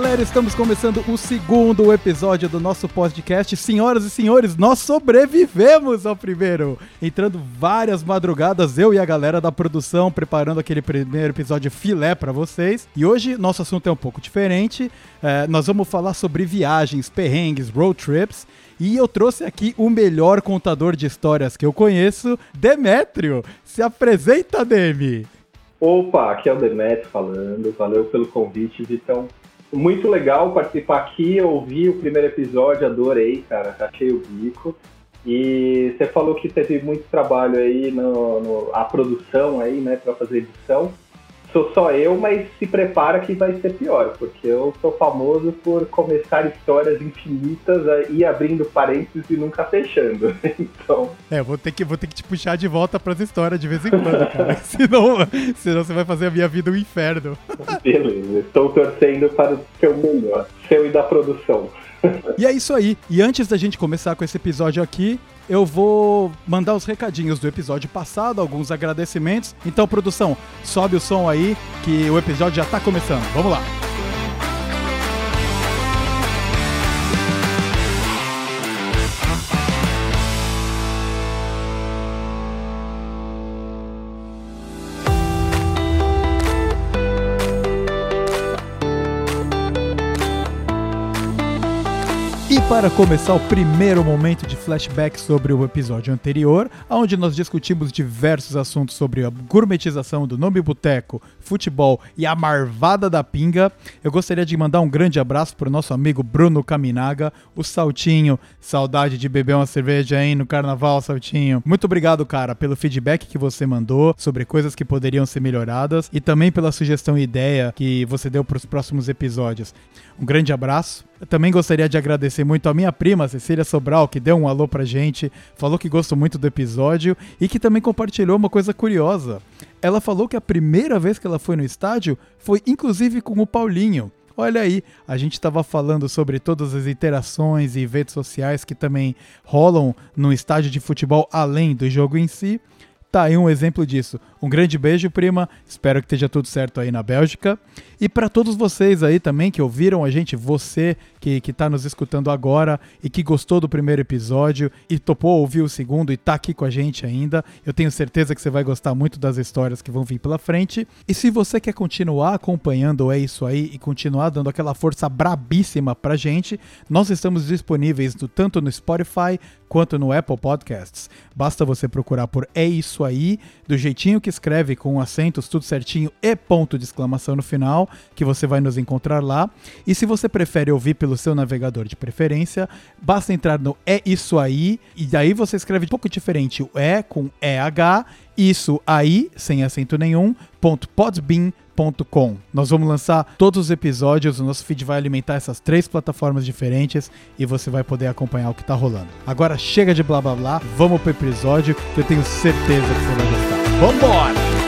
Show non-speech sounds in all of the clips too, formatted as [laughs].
galera. Estamos começando o segundo episódio do nosso podcast. Senhoras e senhores, nós sobrevivemos ao primeiro. Entrando várias madrugadas, eu e a galera da produção preparando aquele primeiro episódio filé para vocês. E hoje nosso assunto é um pouco diferente. É, nós vamos falar sobre viagens, perrengues, road trips. E eu trouxe aqui o melhor contador de histórias que eu conheço, Demétrio. Se apresenta, Demi. Opa, aqui é o Demetrio falando, valeu pelo convite, Vitão. Muito legal participar aqui, eu ouvi o primeiro episódio, adorei, cara, achei o bico. E você falou que teve muito trabalho aí no, no a produção aí, né, para fazer edição sou só eu, mas se prepara que vai ser pior, porque eu sou famoso por começar histórias infinitas e abrindo parênteses e nunca fechando. [laughs] Então. É, vou ter que, vou ter que te puxar de volta pras histórias de vez em quando, cara. [laughs] senão, senão você vai fazer a minha vida um inferno. Beleza, estou torcendo para o seu melhor, seu e da produção. E é isso aí. E antes da gente começar com esse episódio aqui, eu vou mandar os recadinhos do episódio passado, alguns agradecimentos. Então, produção, sobe o som aí que o episódio já tá começando. Vamos lá. Para começar o primeiro momento de flashback sobre o episódio anterior, onde nós discutimos diversos assuntos sobre a gourmetização do nome boteco, futebol e a marvada da pinga, eu gostaria de mandar um grande abraço para o nosso amigo Bruno Caminaga, o Saltinho. Saudade de beber uma cerveja aí no carnaval, Saltinho. Muito obrigado, cara, pelo feedback que você mandou sobre coisas que poderiam ser melhoradas e também pela sugestão e ideia que você deu para os próximos episódios. Um grande abraço. Eu também gostaria de agradecer muito a minha prima, Cecília Sobral, que deu um alô pra gente, falou que gostou muito do episódio e que também compartilhou uma coisa curiosa. Ela falou que a primeira vez que ela foi no estádio foi inclusive com o Paulinho. Olha aí, a gente estava falando sobre todas as interações e eventos sociais que também rolam no estádio de futebol além do jogo em si. Tá aí um exemplo disso. Um grande beijo, prima. Espero que esteja tudo certo aí na Bélgica. E para todos vocês aí também que ouviram a gente, você que, que tá nos escutando agora e que gostou do primeiro episódio e topou ouvir o segundo e tá aqui com a gente ainda, eu tenho certeza que você vai gostar muito das histórias que vão vir pela frente. E se você quer continuar acompanhando É Isso Aí e continuar dando aquela força brabíssima pra gente, nós estamos disponíveis tanto no Spotify quanto no Apple Podcasts. Basta você procurar por É Isso Aí, do jeitinho que escreve com acentos tudo certinho e ponto de exclamação no final, que você vai nos encontrar lá. E se você prefere ouvir pelo seu navegador de preferência, basta entrar no É Isso Aí, e daí você escreve um pouco diferente o É com EH, isso aí, sem acento nenhum, ponto podbean.com. Nós vamos lançar todos os episódios, o nosso feed vai alimentar essas três plataformas diferentes e você vai poder acompanhar o que tá rolando. Agora chega de blá blá blá, vamos pro episódio que eu tenho certeza que você vai gostar. Vambora!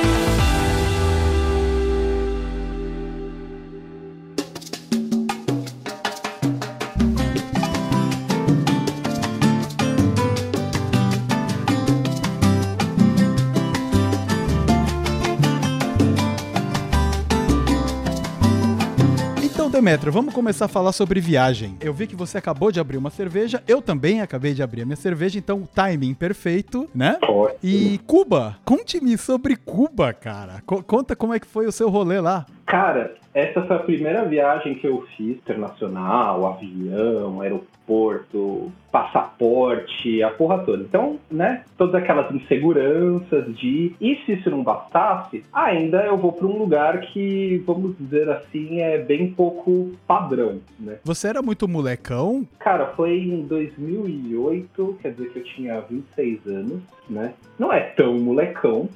Demetrio, vamos começar a falar sobre viagem. Eu vi que você acabou de abrir uma cerveja, eu também acabei de abrir a minha cerveja, então timing perfeito, né? E Cuba, conte-me sobre Cuba, cara. Co conta como é que foi o seu rolê lá. Cara, essa foi a primeira viagem que eu fiz internacional, avião, aeroporto, passaporte, a porra toda. Então, né, todas aquelas inseguranças de. E se isso não bastasse, ainda eu vou para um lugar que, vamos dizer assim, é bem pouco padrão, né? Você era muito molecão? Cara, foi em 2008, quer dizer que eu tinha 26 anos, né? Não é tão molecão,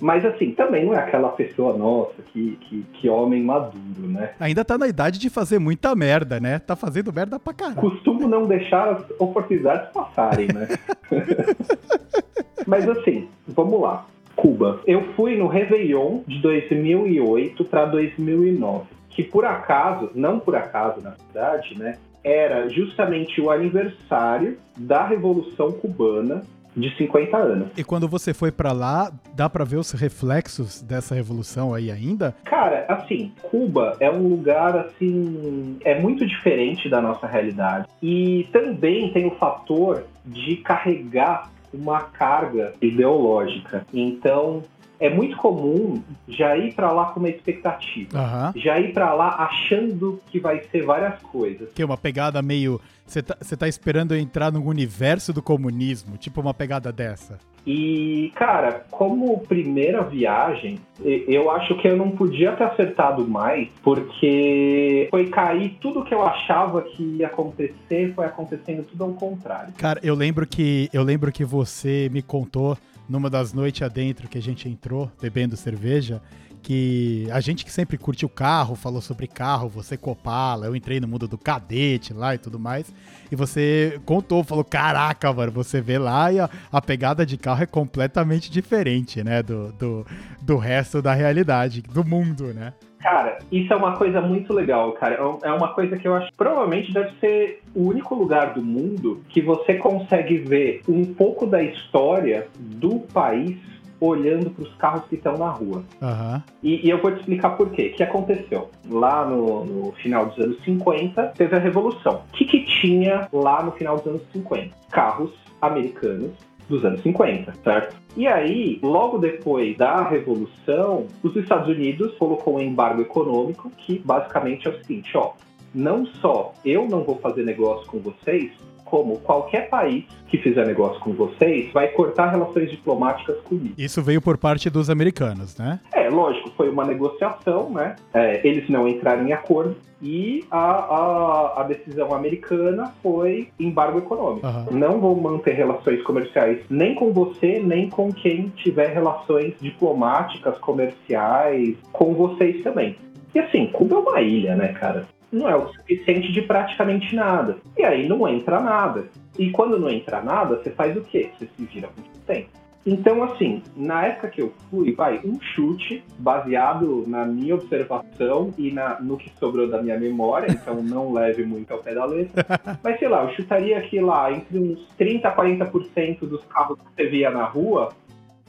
mas assim, também não é aquela pessoa, nossa, que, que, que homem maduro, né? Ainda tá na idade de fazer muita merda, né? Tá fazendo merda pra caralho. Costumo não deixar as oportunidades passarem, né? [laughs] Mas assim, vamos lá. Cuba. Eu fui no Réveillon de 2008 para 2009, que por acaso, não por acaso na verdade, né, era justamente o aniversário da Revolução Cubana de 50 anos. E quando você foi para lá, dá para ver os reflexos dessa revolução aí ainda? Cara, assim, Cuba é um lugar assim, é muito diferente da nossa realidade. E também tem o fator de carregar uma carga ideológica. Então, é muito comum já ir para lá com uma expectativa. Uhum. Já ir para lá achando que vai ser várias coisas. Que é uma pegada meio. Você tá, tá esperando entrar no universo do comunismo, tipo uma pegada dessa. E, cara, como primeira viagem, eu acho que eu não podia ter acertado mais, porque foi cair tudo que eu achava que ia acontecer, foi acontecendo tudo ao contrário. Cara, eu lembro que eu lembro que você me contou numa das noites adentro que a gente entrou bebendo cerveja, que a gente que sempre curte o carro, falou sobre carro, você copala, eu entrei no mundo do cadete lá e tudo mais, e você contou, falou, caraca, mano, você vê lá e a, a pegada de carro é completamente diferente, né, do, do, do resto da realidade, do mundo, né? Cara, isso é uma coisa muito legal, cara. É, é uma coisa que eu acho provavelmente deve ser o único lugar do mundo que você consegue ver um pouco da história do país olhando para os carros que estão na rua. Uhum. E, e, eu vou te explicar por quê. O que aconteceu? Lá no, no, final dos anos 50, teve a Revolução. O que, que tinha lá no final dos anos 50? Carros americanos dos anos 50, certo? E aí, logo depois da Revolução, os Estados Unidos colocou um embargo econômico que basicamente é o seguinte, ó, não só eu não vou fazer negócio com vocês, como qualquer país que fizer negócio com vocês vai cortar relações diplomáticas comigo. Isso veio por parte dos americanos, né? É, lógico, foi uma negociação, né? É, eles não entraram em acordo e a, a, a, decisão americana foi embargo econômico. Uhum. Não vou manter relações comerciais nem com você, nem com quem tiver relações diplomáticas, comerciais, com vocês também. E assim, Cuba é uma ilha, né, cara? Não é o suficiente de praticamente nada. E aí não entra nada. E quando não entra nada, você faz o quê? Você se vira com o que tem. Então, assim, na época que eu fui, vai, um chute baseado na minha observação e na, no que sobrou da minha memória, então não [laughs] leve muito ao pé da letra. Mas sei lá, eu chutaria que lá, entre uns 30% a 40% dos carros que você via na rua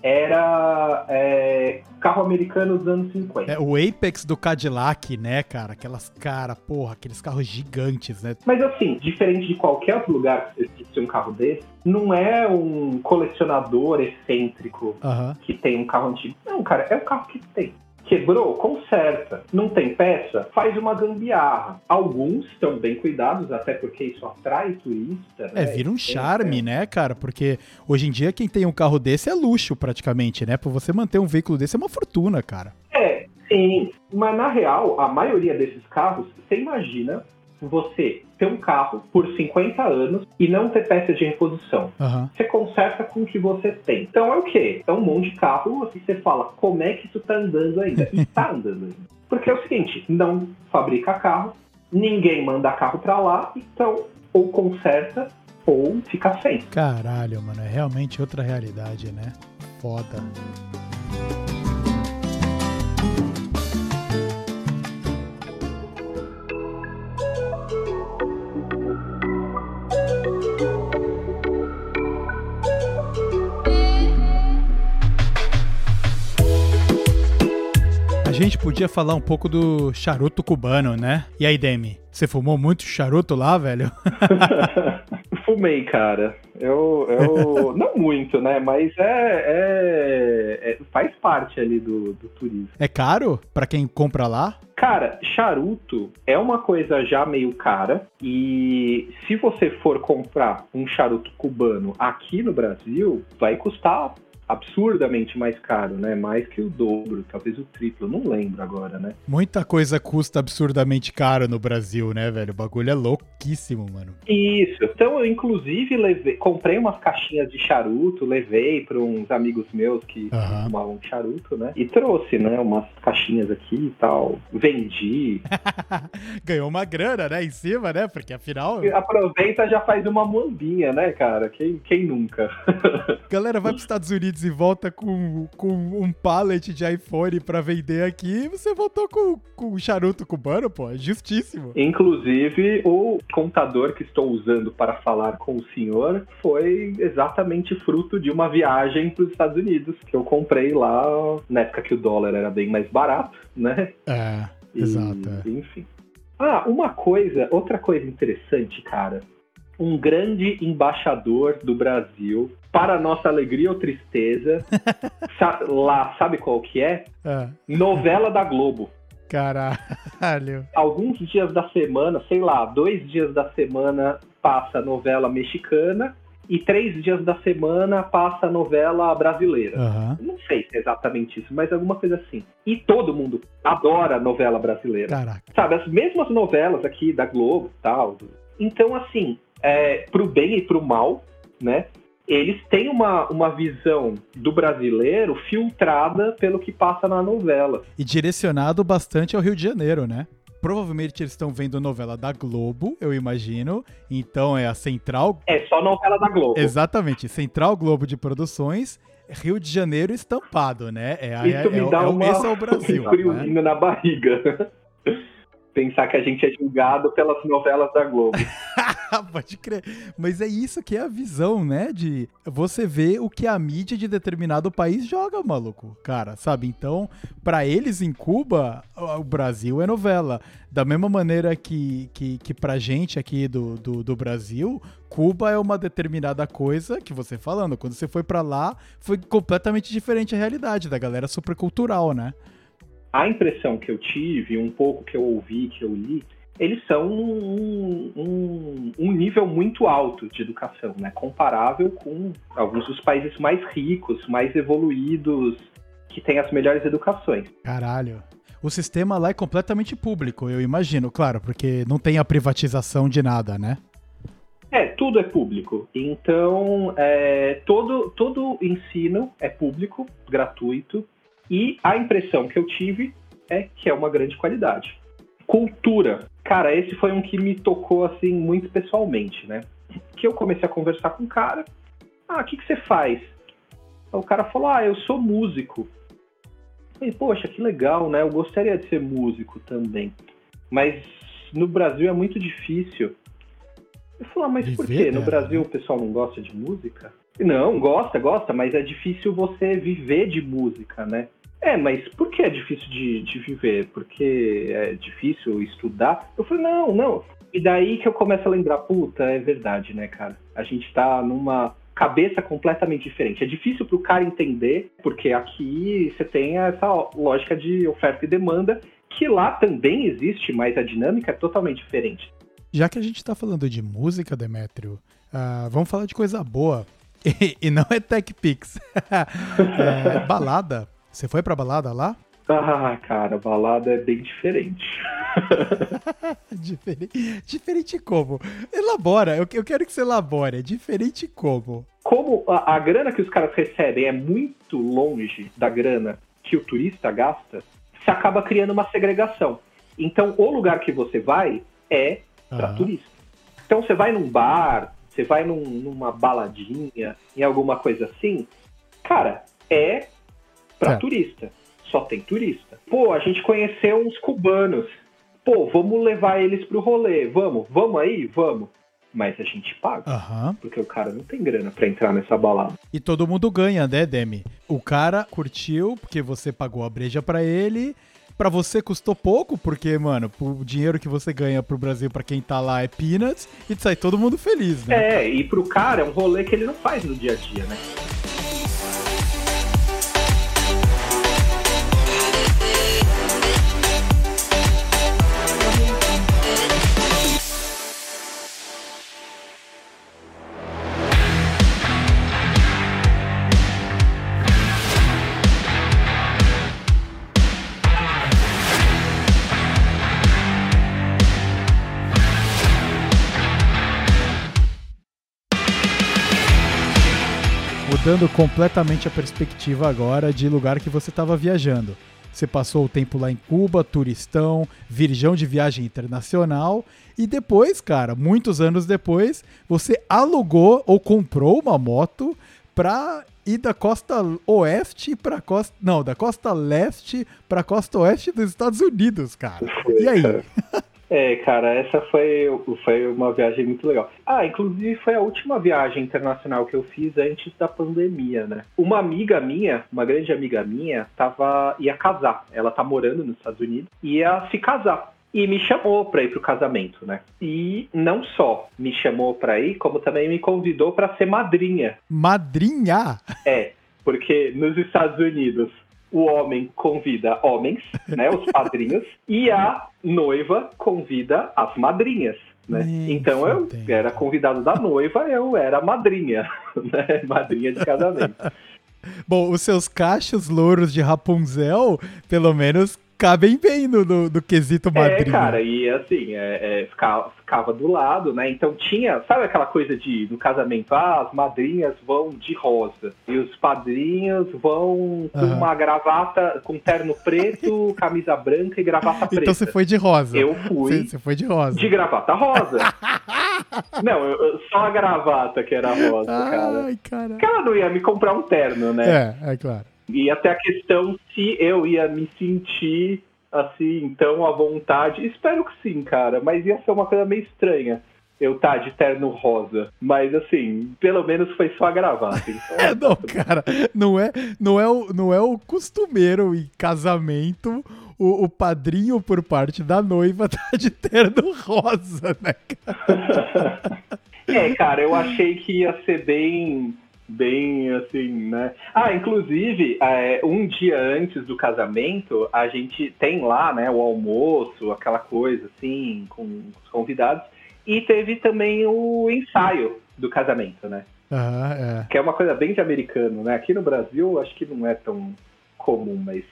era é, carro americano dos anos 50. É, o Apex do Cadillac, né, cara? Aquelas, cara, porra, aqueles carros gigantes, né? Mas assim, diferente de qualquer outro lugar que você tem um carro desse, não é um colecionador excêntrico que tem um carro antigo. Não, cara, é o carro que tem. Quebrou? Conserta. Não tem peça? Faz uma gambiarra. Alguns estão bem cuidados, até porque isso atrai turista. É, né? vira um charme, é. né, cara? Porque hoje em dia quem tem um carro desse é luxo, praticamente, né? Pra você manter um veículo desse é uma fortuna, cara. É, sim. Mas na real, a maioria desses carros, você imagina você ter um carro por 50 anos e não ter peça de reposição. Uhum. Você conserta com o que você tem. Então é o quê? É um monte de carro e você fala, como é que isso tá andando ainda? [laughs] E tá andando ainda. Porque é o seguinte, não fabrica carro, ninguém manda carro para lá, então ou conserta ou fica sem. Caralho, mano, é realmente outra realidade, né? Foda. Gente podia falar um pouco do charuto cubano, né? E aí, Demi, você fumou muito charuto lá, velho? [laughs] Fumei, cara. Eu, eu [laughs] não muito, né? Mas é, é, é, faz parte ali do, do turismo. É caro para quem compra lá? Cara, charuto é uma coisa já meio cara e se você for comprar um charuto cubano aqui no Brasil, vai custar absurdamente mais caro, né? Mais que o dobro, talvez o triplo, não lembro agora, né? Muita coisa custa absurdamente caro no Brasil, né, velho? O bagulho é louquíssimo, mano. Isso. Então eu inclusive levei, comprei umas caixinhas de charuto, levei para uns amigos meus que uhum. fumavam charuto, né? E trouxe, né, umas caixinhas aqui e tal. Vendi. [laughs] Ganhou uma grana, né, em cima, né? Porque afinal. Aproveita já faz uma moambinha, né, cara? Quem, quem nunca? [laughs] Galera, vai para os Estados Unidos E volta com, com um pallet de iPhone pra vender aqui, você voltou com, com um charuto cubano, pô. É justíssimo. Inclusive, o computador que estou usando para falar com o senhor foi exatamente fruto de uma viagem para os Estados Unidos, que eu comprei lá na época que o dólar era bem mais barato, né? É, e, exato. É. Enfim. Ah, uma coisa, outra coisa interessante, cara um grande embaixador do Brasil, para nossa alegria ou tristeza, [laughs] sa lá, sabe qual que é? é? Novela da Globo. Caralho. Alguns dias da semana, sei lá, dois dias da semana passa novela mexicana e três dias da semana passa novela brasileira. Uhum. Não sei se é exatamente isso, mas alguma coisa assim. E todo mundo adora novela brasileira. Caraca. Sabe, as mesmas novelas aqui da Globo e tal. Então, assim, é, para o bem e para o mal, né? Eles têm uma, uma visão do brasileiro filtrada pelo que passa na novela. E direcionado bastante ao Rio de Janeiro, né? Provavelmente eles estão vendo novela da Globo, eu imagino. Então é a Central. É só novela da Globo. Exatamente, Central Globo de Produções. Rio de Janeiro estampado, né? É, a, Isso é, me dá é, uma, esse é o Brasil. Um friozinho né? na barriga. Pensar que a gente é julgado pelas novelas da Globo. [laughs] Pode crer. Mas é isso que é a visão, né? De você ver o que a mídia de determinado país joga, maluco. Cara, sabe? Então, para eles em Cuba, o Brasil é novela. Da mesma maneira que, que, que pra gente aqui do, do, do Brasil, Cuba é uma determinada coisa que você falando. Quando você foi para lá, foi completamente diferente a realidade da galera supercultural, né? A impressão que eu tive, um pouco que eu ouvi, que eu li, eles são um, um, um, nível muito alto de educação, né? comparável com alguns dos países mais ricos, mais evoluídos, que têm as melhores educações. Caralho. O sistema lá é completamente público, eu imagino, claro, porque não tem a privatização de nada, né? É, tudo é público. Então, é, todo, todo ensino é público, gratuito, e a impressão que eu tive é que é uma grande qualidade. Cultura. Cara, esse foi um que me tocou assim muito pessoalmente, né? Que eu comecei a conversar com o cara. Ah, o que, que você faz? O cara falou: Ah, eu sou músico. E, poxa, que legal, né? Eu gostaria de ser músico também. Mas no Brasil é muito difícil. Eu falei, ah, mas Viver, por quê? No Brasil né? o pessoal não gosta de música? Não, gosta, gosta, mas é difícil você viver de música, né? É, mas por que é difícil de, de viver? Porque é difícil estudar? Eu falei, não, não. E daí que eu começo a lembrar, puta, é verdade, né, cara? A gente tá numa cabeça completamente diferente. É difícil para o cara entender, porque aqui você tem essa lógica de oferta e demanda, que lá também existe, mas a dinâmica é totalmente diferente. Já que a gente está falando de música, Demétrio, uh, vamos falar de coisa boa. [laughs] E, e não é Tech Pix. [laughs] é, balada. Você foi pra balada lá? Ah, cara, balada é bem diferente. [laughs] diferente. Diferente como? Elabora, eu, eu quero que você elabore. É diferente como? Como a, a grana que os caras recebem é muito longe da grana que o turista gasta, se acaba criando uma segregação. Então, o lugar que você vai é para turista. Então, você vai num bar, você vai num, numa baladinha, em alguma coisa assim, cara, é para turista. Só tem turista. Pô, a gente conheceu uns cubanos. Pô, vamos levar eles pro rolê. Vamos, vamos aí? Vamos. Mas a gente paga. Uhum. Porque o cara não tem grana para entrar nessa balada. E todo mundo ganha, né, Demi? O cara curtiu porque você pagou a breja para ele para você custou pouco, porque, mano, o dinheiro que você ganha pro Brasil para quem tá lá é peanuts e sai todo mundo feliz, né? É, e pro cara é um rolê que ele não faz no dia a dia, né? Mudando completamente a perspectiva agora de lugar que você estava viajando. Você passou o tempo lá em Cuba, turistão, virgão de viagem internacional. E depois, cara, muitos anos depois, você alugou ou comprou uma moto para ir da costa oeste pra costa. Não, da costa leste pra costa oeste dos Estados Unidos, cara. E aí? [laughs] É, cara, essa foi, foi uma viagem muito legal. Ah, inclusive foi a última viagem internacional que eu fiz antes da pandemia, né? Uma amiga minha, uma grande amiga minha, tava, ia casar. Ela tá morando nos Estados Unidos, ia se casar. E me chamou para ir pro casamento, né? E não só me chamou para ir, como também me convidou para ser madrinha. Madrinha? É, porque nos Estados Unidos o homem convida homens, [laughs] né, os padrinhos, e a noiva convida as madrinhas. Né? Então eu fudendo. era convidado da noiva, eu era madrinha, [laughs] né? madrinha de casamento. [laughs] Bom, os seus cachos louros de Rapunzel, pelo menos, cabem bem no, no, no quesito madrinha. É, cara, e assim, é, é, ficava, ficava do lado, né? Então tinha, sabe aquela coisa de no casamento, ah, as madrinhas vão de rosa e os padrinhos vão com Aham. uma gravata, com terno preto, [laughs] camisa branca e gravata preta. Então você foi de rosa. Eu fui Você, você foi de rosa. de gravata rosa. [laughs] não, eu- só a gravata que era rosa, cara. Ai, cara. Porque ela não ia me comprar um terno, né? É, é claro. E até a questão se eu ia me sentir assim, tão à vontade. Espero que sim, cara. Mas ia ser uma coisa meio estranha. Eu tá de terno rosa. Mas assim, pelo menos foi só a gravata. Então, [laughs] É, não, cara, não é, não é, o, não é o costumeiro em casamento o, o padrinho por parte da noiva [laughs] tá de terno rosa, né, cara? [laughs] É, cara, eu achei que ia ser bem, bem assim, né? Ah, inclusive, é, um dia antes do casamento, a gente tem lá, né, o almoço, aquela coisa assim, com os convidados, e teve também o ensaio do casamento, né? Ah, Que é uma coisa bem de americano, né? Aqui no Brasil, acho que não é tão comum, mas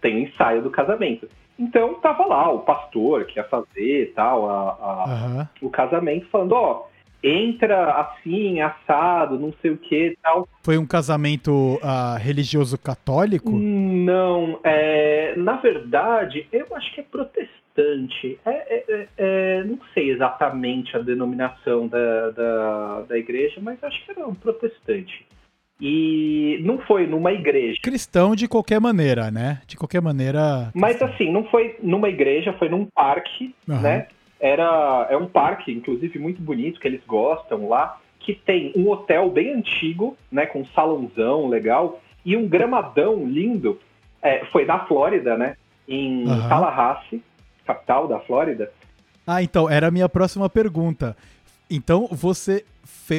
tem o ensaio do casamento. Então tava lá o pastor que ia fazer tal, a, é. a- Aham. o casamento, falando, ó, entra assim, assado, não sei o que tal. Foi um casamento ah, religioso católico? Não, é, na verdade, eu acho que é protestante. É, é- é- é, não sei exatamente a denominação da, da, da igreja, mas acho que era um protestante. E não foi numa igreja. Cristão de qualquer maneira, né? De qualquer maneira. Mas cristão. assim, não foi numa igreja, foi num parque, Aham. né? Era, é um parque, inclusive, muito bonito, que eles gostam lá, que tem um hotel bem antigo, né? Com um salãozão legal, e um gramadão lindo. É, foi na Flórida, né? Em Aham. Tallahassee, capital da Flórida. Ah, então, era a minha próxima pergunta. Então, você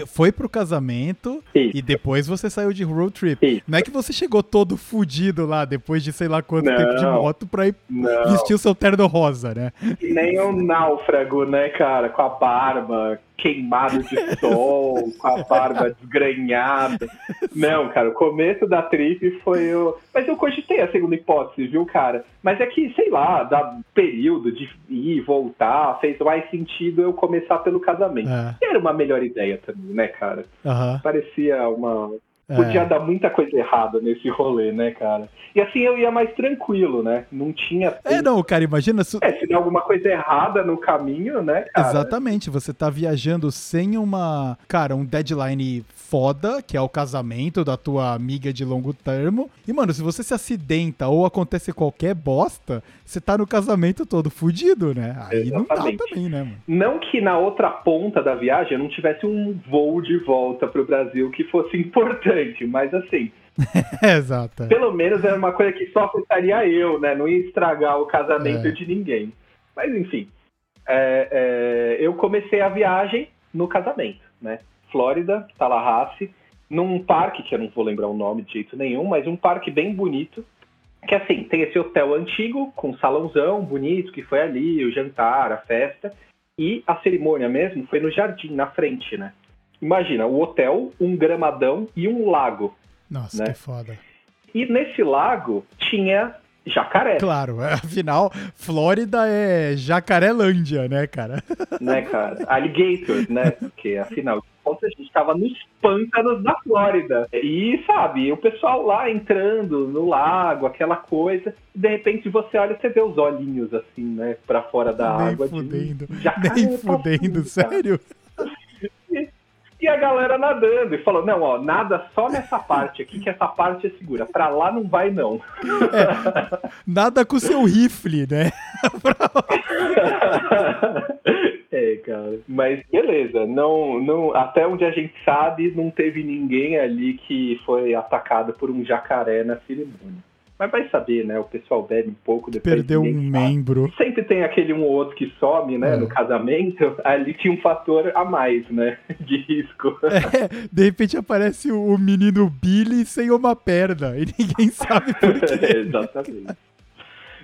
foi pro casamento Isso. e depois você saiu de road trip. Isso. Não é que você chegou todo fudido lá, depois de sei lá quanto Não. tempo de moto, pra ir Não, vestir o seu terno rosa, né? nem um náufrago, né, cara? Com a barba queimado de [laughs] sol, com a barba desgranhada. Não, cara, o começo da trip foi o. Mas eu cogitei a segunda hipótese, viu, cara? Mas é que, sei lá, dá período de ir e voltar, fez mais sentido eu começar pelo casamento. É, era uma melhor ideia também, né, cara? aham. Parecia uma. é. Podia dar muita coisa errada nesse rolê, né, cara? E assim eu ia mais tranquilo, né? Não tinha. É, não, cara, imagina. su- É, se der alguma coisa errada no caminho, né, cara? Exatamente, você tá viajando sem uma, cara, um deadline foda, que é o casamento da tua amiga de longo termo. E, mano, se você se acidenta ou acontece qualquer bosta, você tá no casamento todo fudido, né? Aí não dá Exatamente. também, né, mano? Não que na outra ponta da viagem não tivesse um voo de volta pro Brasil que fosse importante, mas assim, É, [laughs] exato. é. pelo menos era uma coisa que só afetaria eu, né? Não ia estragar o casamento É. de ninguém. Mas enfim, é, é, eu comecei a viagem no casamento, né? Flórida, Tallahassee, num parque, que eu não vou lembrar o nome de jeito nenhum, mas um parque bem bonito. Que assim, tem esse hotel antigo, com um salãozão bonito, que foi ali, o jantar, a festa. E a cerimônia mesmo foi no jardim, na frente, né? Imagina, o hotel, um gramadão e um lago. Nossa, né? que foda. E nesse lago tinha jacaré, Claro, é, afinal, Flórida é Jacarelândia, né, cara? [laughs] né, cara? Alligator, né? Porque afinal de a gente estava nos pântanos da Flórida. E sabe, o pessoal lá entrando no lago, aquela coisa, de repente você olha, você vê os olhinhos assim, né, pra fora da Nem água. de fudendo. jacaré Nem fudendo, cara. E a galera nadando. E falou, não, ó, nada só nessa parte aqui, que essa parte é segura. Pra lá não vai, não. É, nada com o seu rifle, né? [laughs] é, cara. Mas beleza, não, não, até onde a gente sabe, não teve ninguém ali que foi atacado por um jacaré na cerimônia. Mas vai saber, né? O pessoal bebe um pouco depois. Perdeu um membro. Sempre tem aquele um ou outro que some, né? É. No casamento. [laughs] Ali tinha um fator a mais, né? [laughs] De risco. É, de repente aparece o menino Billy sem uma perna. E ninguém sabe por quê. [laughs] Exatamente.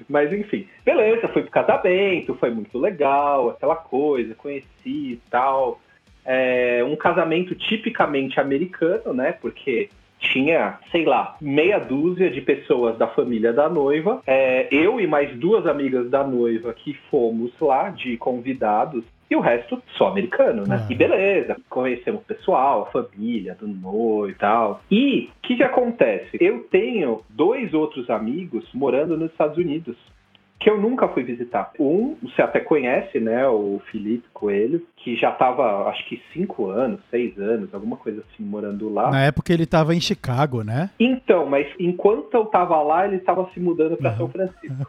Mas enfim, beleza, fui pro casamento, foi muito legal, aquela coisa, conheci e tal. É, um casamento tipicamente americano, né? Porque tinha, sei lá, meia dúzia de pessoas da família da noiva. É, eu e mais duas amigas da noiva que fomos lá de convidados. E o resto só americano, né? Ah. E beleza, conhecemos o pessoal, a família do noivo e tal. E o que, que acontece? Eu tenho dois outros amigos morando nos Estados Unidos que eu nunca fui visitar. Um, você até conhece, né, o Felipe Coelho, que já estava, acho que cinco anos, seis anos, alguma coisa assim, morando lá. Na época ele estava em Chicago, né? Então, mas enquanto eu estava lá, ele estava se mudando para uhum. São Francisco.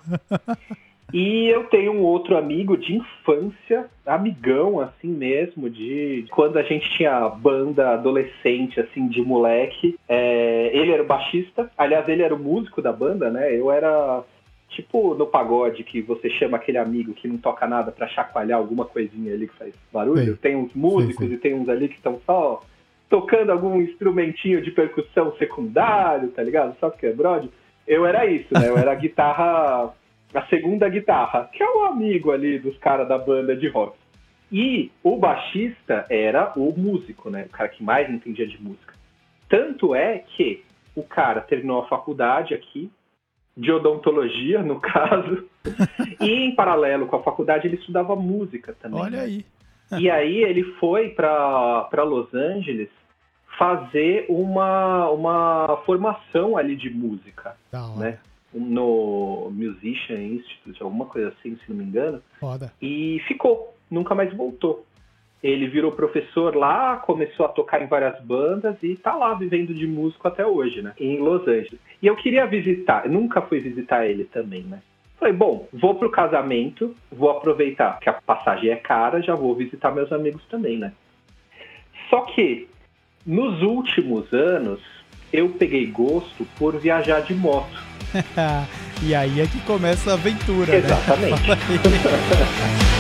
E eu tenho um outro amigo de infância, amigão assim mesmo, de quando a gente tinha banda adolescente, assim, de moleque. É, ele era o baixista, aliás, ele era o músico da banda, né? Eu era Tipo no pagode que você chama aquele amigo que não toca nada para chacoalhar alguma coisinha ali que faz barulho. Sim. Tem uns músicos sim, sim. e tem uns ali que estão só tocando algum instrumentinho de percussão secundário, tá ligado? Só porque é brode. Eu era isso, né? Eu era a [laughs] guitarra, a segunda guitarra, que é o amigo ali dos caras da banda de rock. E o baixista era o músico, né? O cara que mais entendia de música. Tanto é que o cara terminou a faculdade aqui, de odontologia, no [laughs] caso. e em paralelo com a faculdade, ele estudava música também. Olha aí. e aí ele foi para Los Angeles fazer uma, uma formação ali de música, né? No Musician Institute, alguma coisa assim, se não me engano. Foda. E ficou, nunca mais voltou. Ele virou professor lá, começou a tocar em várias bandas e tá lá vivendo de músico até hoje, né? Em Los Angeles. E eu queria visitar, nunca fui visitar ele também, né? Falei, bom, vou pro casamento, vou aproveitar que a passagem é cara, já vou visitar meus amigos também, né? Só que nos últimos anos eu peguei gosto por viajar de moto. [laughs] e aí é que começa a aventura, Exatamente. né? Exatamente. [laughs]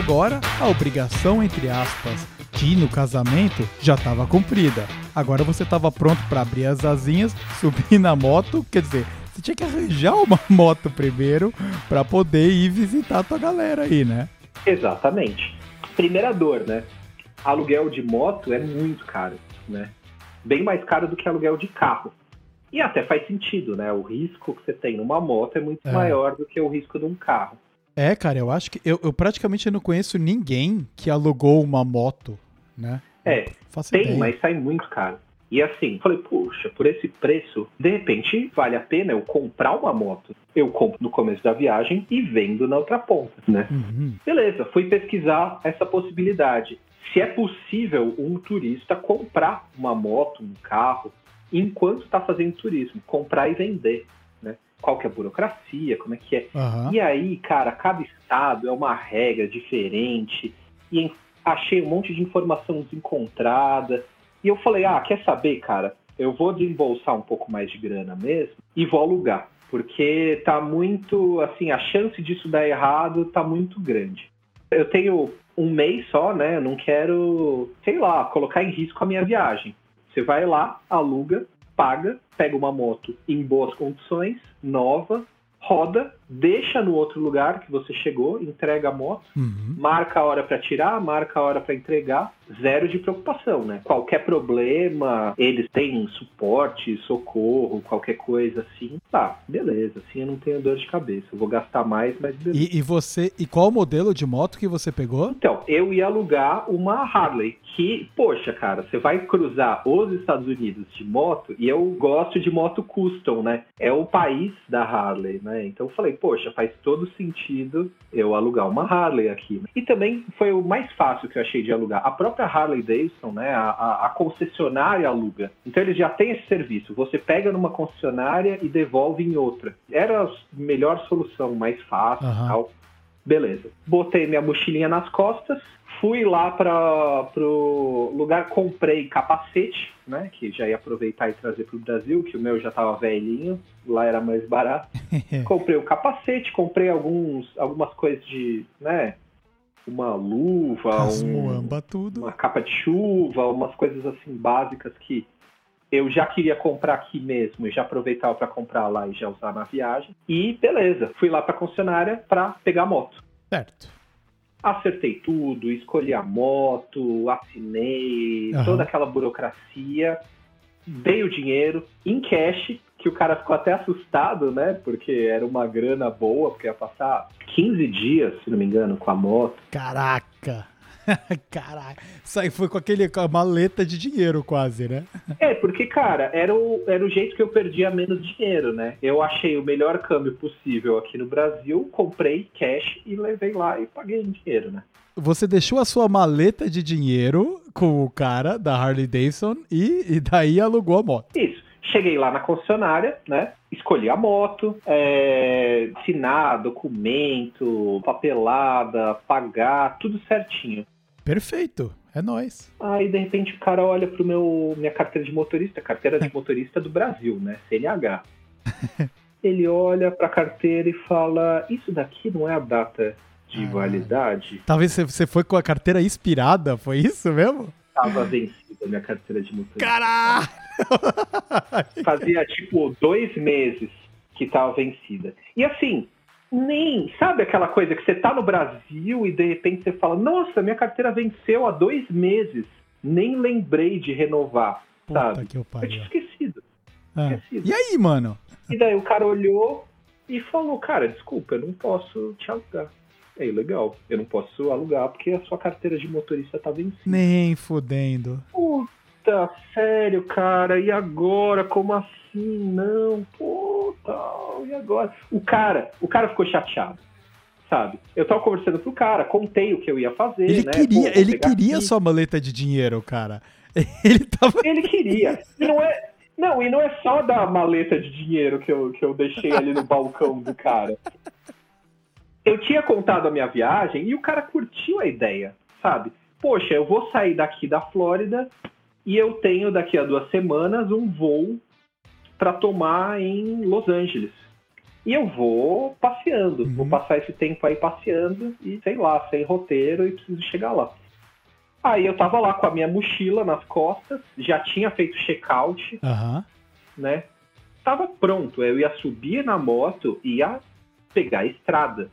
agora a obrigação, entre aspas, de ir no casamento já estava cumprida. Agora você estava pronto para abrir as asinhas, [laughs] subir na moto, quer dizer, você tinha que arranjar uma [laughs] moto primeiro para poder ir visitar a tua galera aí, né? Exatamente. Primeira dor, né? Aluguel de moto é muito caro, né? Bem mais caro do que aluguel de carro. E até faz sentido, né? O risco que você tem numa moto é muito é. maior do que o risco de um carro. É, cara, eu acho que eu, eu praticamente não conheço ninguém que alugou uma moto, né? É, tem, ideia. mas sai muito caro. E assim, falei, puxa, por esse preço, de repente vale a pena eu comprar uma moto. Eu compro no começo da viagem e vendo na outra ponta, né? Uhum. Beleza, fui pesquisar essa possibilidade. Se é possível um turista comprar uma moto, um carro, enquanto está fazendo turismo, comprar e vender qual que é a burocracia, como é que é. Uhum. E aí, cara, cada estado é uma regra diferente. E achei um monte de informação desencontrada. E eu falei, ah, quer saber, cara? Eu vou desembolsar um pouco mais de grana mesmo e vou alugar. Porque tá muito, assim, a chance disso dar errado tá muito grande. Eu tenho um mês só, né? Eu não quero, sei lá, colocar em risco a minha viagem. Você vai lá, aluga, paga, pega uma moto em boas condições, nova, roda, deixa no outro lugar que você chegou, entrega a moto, Uhum. marca a hora para tirar, marca a hora para entregar, zero de preocupação, né? Qualquer problema, eles têm suporte, socorro, qualquer coisa assim. Tá, beleza, assim eu não tenho dor de cabeça. Eu vou gastar mais, mas beleza. E, e você. E qual modelo de moto que você pegou? Então, eu ia alugar uma Harley, que, poxa, cara, você vai cruzar os Estados Unidos de moto, e eu gosto de moto custom, né? É o país da Harley, né? Então eu falei, poxa, faz todo sentido eu alugar uma Harley aqui. né? E também foi o mais fácil que eu achei de alugar. A própria Harley Davidson, né? A, a- a concessionária aluga. Então eles já têm esse serviço. Você pega numa concessionária e devolve em outra. Era a melhor solução, mais fácil e Aham. tal. Beleza. Botei minha mochilinha nas costas, fui lá para pro lugar, comprei capacete, né? Que já ia aproveitar e trazer pro Brasil, que o meu já tava velhinho, lá era mais barato. [laughs] comprei o capacete, comprei alguns, algumas coisas de, né? Uma luva, um, uma capa de chuva, umas coisas assim básicas que eu já queria comprar aqui mesmo e já aproveitava para comprar lá e já usar na viagem. E beleza, fui lá para concessionária para pegar a moto. Certo. Acertei tudo, escolhi a moto, assinei, Aham. toda aquela burocracia, dei o dinheiro em cash, que o cara ficou até assustado, né? Porque era uma grana boa, porque ia passar 15 dias, se não me engano, com a moto. Caraca. [laughs] Caraca. Isso aí foi com aquele com a maleta de dinheiro quase, né? É, porque, cara, era o, era o jeito que eu perdia menos dinheiro, né? Eu achei o melhor câmbio possível aqui no Brasil, comprei cash e levei lá e paguei em dinheiro, né? Você deixou a sua maleta de dinheiro com o cara da Harley Davidson e, e daí alugou a moto. Isso. Cheguei lá na concessionária, né? Escolhi a moto, é, assinar documento, papelada, pagar, tudo certinho. Perfeito. É nóis. Aí, de repente, o cara olha pro meu minha carteira de motorista, carteira de [laughs] motorista do Brasil, né? CNH. [laughs] Ele olha pra carteira e fala: Isso daqui não é a data de Ah. validade? Talvez você- você foi com a carteira inspirada, foi isso mesmo? Tava vencida a minha carteira de motorista. Caralho! Fazia tipo dois meses que tava vencida. E assim, nem. Sabe aquela coisa que você tá no Brasil e de repente você fala: Nossa, minha carteira venceu há dois meses. Nem lembrei de renovar, Puta sabe? que eu tinha esquecido. Ah. esquecido. E aí, mano? E daí o cara olhou e falou: Cara, desculpa, eu não posso te alugar. Aí, legal, eu não posso alugar porque a sua carteira de motorista tá vencida. Nem fudendo. Puta, sério, cara, e agora? Como assim? Não, puta, e agora? O cara, o cara ficou chateado, sabe? Eu tava conversando pro cara, contei o que eu ia fazer, Ele né? queria, Pô, ele queria aqui. sua maleta de dinheiro, cara. [laughs] Ele tava. Ele queria. E não é. Não, e não é só da maleta de dinheiro que eu, que eu deixei ali no balcão do cara. Eu tinha contado a minha viagem e o cara curtiu a ideia, sabe? Poxa, eu vou sair daqui da Flórida e eu tenho daqui a duas semanas um voo para tomar em Los Angeles. E eu vou passeando, Uhum. vou passar esse tempo aí passeando e sei lá, sem roteiro e preciso chegar lá. Aí eu tava lá com a minha mochila nas costas, já tinha feito check-out, Aham. né? Tava pronto, eu ia subir na moto e ia pegar a estrada,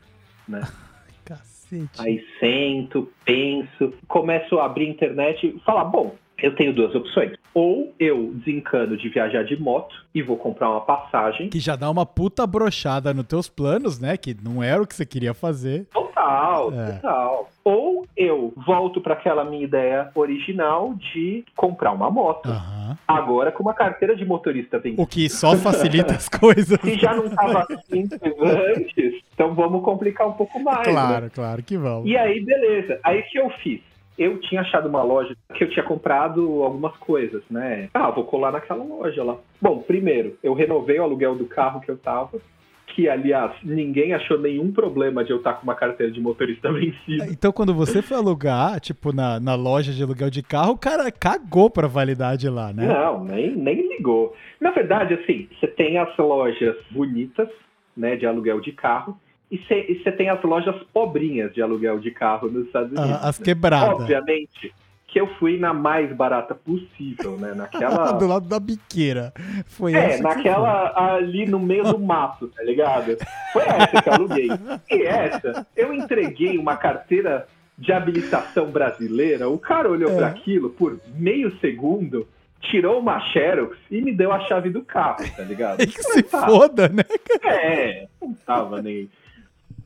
né? [laughs] Cacete. Aí sento, penso, começo a abrir internet e falar, bom, eu tenho duas opções. Ou eu desencano de viajar de moto e vou comprar uma passagem. Que já dá uma puta brochada nos teus planos, né? Que não era o que você queria fazer. Total, É. total. Ou eu volto para aquela minha ideia original de comprar uma moto. Aham. Agora com uma carteira de motorista vencida. O que só facilita as coisas. Se já não estava simples antes, então vamos complicar um pouco mais. né? Claro, claro que vamos. E aí, beleza. Aí o que eu fiz? Eu tinha achado uma loja que eu tinha comprado algumas coisas, né? Ah, vou colar naquela loja lá. Bom, primeiro, eu renovei o aluguel do carro que eu tava. Que, aliás, ninguém achou nenhum problema de eu estar com uma carteira de motorista [laughs] vencida. Então, quando você foi alugar, tipo, na, na loja de aluguel de carro, o cara cagou pra validade lá, né? Não, nem, nem ligou. Na verdade, assim, você tem as lojas bonitas, né, de aluguel de carro, e você tem as lojas pobrinhas de aluguel de carro nos Estados Unidos. Ah, as né? quebradas. Obviamente, que eu fui na mais barata possível, né? Naquela. [laughs] do lado da biqueira. Foi é, essa naquela ali no meio do [laughs] mato, tá ligado? Foi essa que eu aluguei. E essa, eu entreguei uma carteira de habilitação brasileira, o cara olhou É. para aquilo por meio segundo, tirou uma Xerox e me deu a chave do carro, tá ligado? [laughs] É que se Tá. foda, né? É, não tava nem.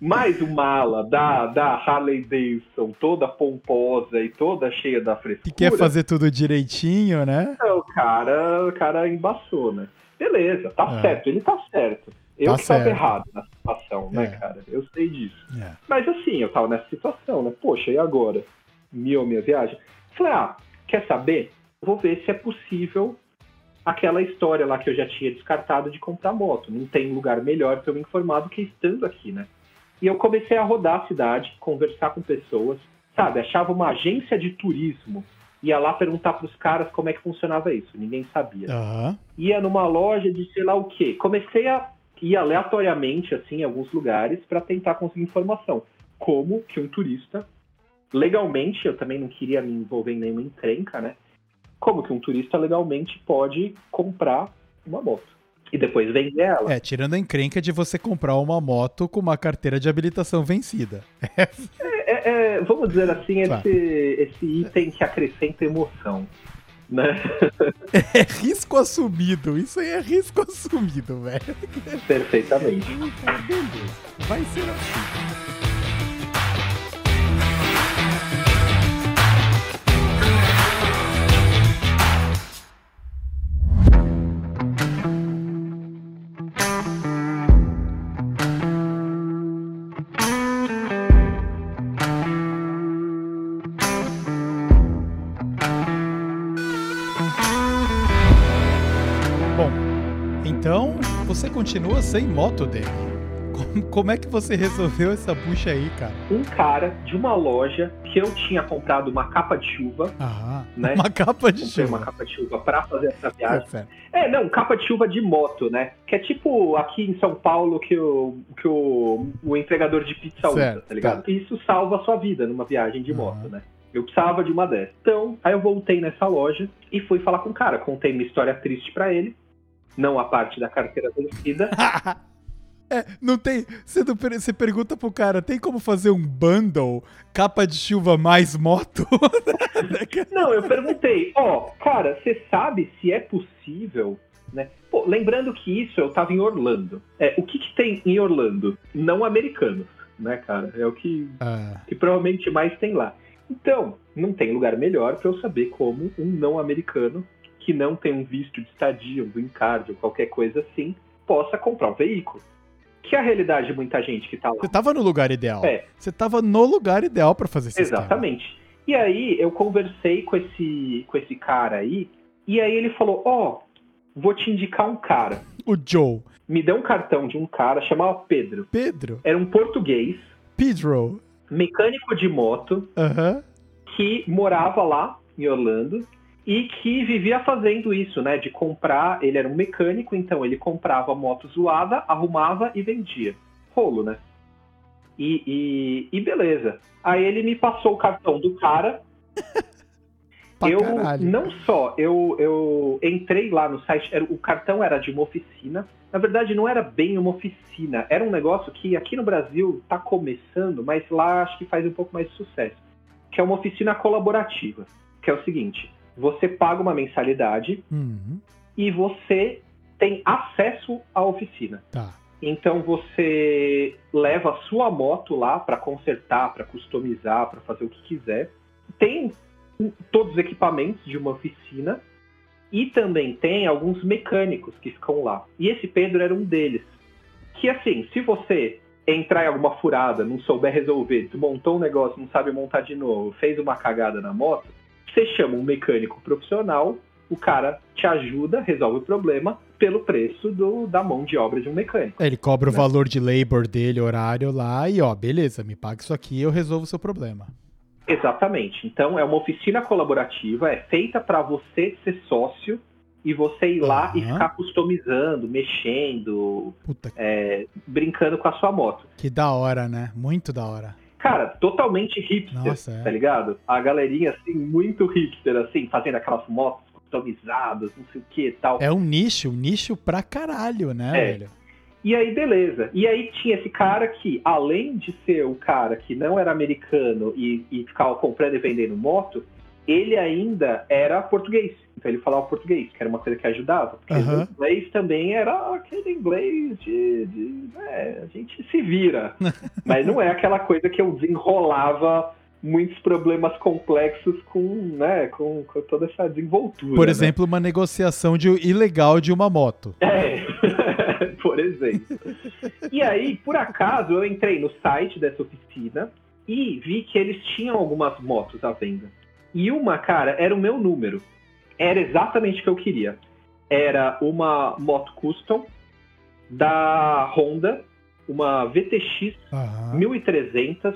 Mais uma ala da, da Harley Davidson, toda pomposa e toda cheia da frescura. Que quer fazer tudo direitinho, né? O cara, o cara embaçou, né? Beleza, tá É. certo, ele tá certo. Eu Tá que tava errado na situação, né, É. cara? Eu sei disso. É. Mas assim, eu tava nessa situação, né? Poxa, e agora? Minha minha viagem? Falei, ah, quer saber? Vou ver se é possível aquela história lá que eu já tinha descartado de comprar moto. Não tem lugar melhor pra eu me informar do que estando aqui, né? E eu comecei a rodar a cidade, conversar com pessoas, sabe? Achava uma agência de turismo, ia lá perguntar pros caras como é que funcionava isso. Ninguém sabia Aham. ia numa loja de sei lá o quê. Comecei a ir aleatoriamente, assim, em alguns lugares, para tentar conseguir informação. Como que um turista, legalmente, eu também não queria me envolver em nenhuma encrenca, né? Como que um turista legalmente pode comprar uma moto e depois vender ela. É, tirando a encrenca de você comprar uma moto com uma carteira de habilitação vencida. [laughs] É, é, vamos dizer assim, Tá. esse, esse item que acrescenta emoção. Né? [laughs] É risco assumido. Isso aí é risco assumido, velho. Perfeitamente. Beleza. Vai ser assim. Continua sem moto dele. Como, como é que você resolveu essa bucha aí, cara? Um cara de uma loja que eu tinha comprado uma capa de chuva, Ah, Né? uma capa de comprei chuva. uma capa de chuva pra fazer essa Tá viagem. certo. É, não, capa de chuva de moto, né? Que é tipo aqui em São Paulo que o, que o, o entregador de pizza usa, Certo, tá ligado? Isso salva a sua vida numa viagem de Aham. moto, né? Eu precisava de uma dessas. Então, aí eu voltei nessa loja e fui falar com o cara. Contei minha história triste pra ele. Não a parte da carteira vencida. [laughs] É, não tem. Você, não você pergunta pro cara, tem como fazer um bundle capa de chuva mais moto? [laughs] Não, eu perguntei, ó, cara, você sabe se é possível, né? Pô, lembrando que isso eu tava em Orlando. É, o que que tem em Orlando? Não americanos, né, cara? É o que, Ah, que provavelmente mais tem lá. Então, não tem lugar melhor pra eu saber como um não americano que não tem um visto de estadia, um green card ou qualquer coisa assim, possa comprar um veículo. Que é a realidade de muita gente que tá lá. você tava no lugar ideal. É. Você tava no lugar ideal pra fazer esse esquema. Exatamente. E aí eu conversei com esse, com esse cara aí, e aí ele falou, ó, vou te indicar um cara. O Joe. Me deu um cartão de um cara, chamava Pedro. Pedro. Era um português, Pedro. mecânico de moto, Aham. que morava lá em Orlando e que vivia fazendo isso, né? De comprar. Ele era um mecânico, então ele comprava moto zoada, arrumava e vendia. Rolo, né? E, e, e beleza. Aí ele me passou o cartão do cara. [laughs] Eu caralho. não só, eu, eu entrei lá no site, era- o cartão era de uma oficina. Na verdade, não era bem uma oficina, era um negócio que aqui no Brasil tá começando, mas lá acho que faz um pouco mais de sucesso. Que é uma oficina colaborativa. Que é o seguinte: você paga uma mensalidade Uhum. e você tem acesso à oficina. Tá. Então você leva a sua moto lá para consertar, para customizar, para fazer o que quiser. Tem todos os equipamentos de uma oficina e também tem alguns mecânicos que ficam lá. E esse Pedro era um deles. Que assim, se você entrar em alguma furada, não souber resolver, desmontou um negócio, não sabe montar de novo, fez uma cagada na moto, você chama um mecânico profissional, o cara te ajuda, resolve o problema pelo preço do, da mão de obra de um mecânico. É, Ele cobra o Né? valor de labor dele, horário lá, e ó, beleza, me paga isso aqui eu resolvo o seu problema. Exatamente. Então é uma oficina colaborativa, é feita para você ser sócio e você ir lá e ficar customizando, mexendo, é, brincando com a sua moto. que da hora, né? Muito da hora. Cara, totalmente hipster, Nossa, é. tá ligado? A galerinha, assim, muito hipster, assim, fazendo aquelas motos customizadas, não sei o que e tal. É um nicho, um nicho pra caralho, né, É. velho? E aí, beleza. E aí tinha esse cara que, além de ser o cara que não era americano e, e ficava comprando e vendendo moto, ele ainda era português. Então ele falava português, que era uma coisa que ajudava. Porque Aham. o inglês também era aquele inglês de. de né, a gente se vira. [laughs] Mas não é aquela coisa que eu desenrolava muitos problemas complexos com, né, com, com toda essa desenvoltura. Por né? exemplo, uma negociação de, ilegal de uma moto. É, [laughs] por exemplo. E aí, por acaso, eu entrei no site dessa oficina e vi que eles tinham algumas motos à venda. E uma, cara, era o meu número. Era exatamente o que eu queria. Era uma moto custom da Honda, uma VTX Aham. 1300,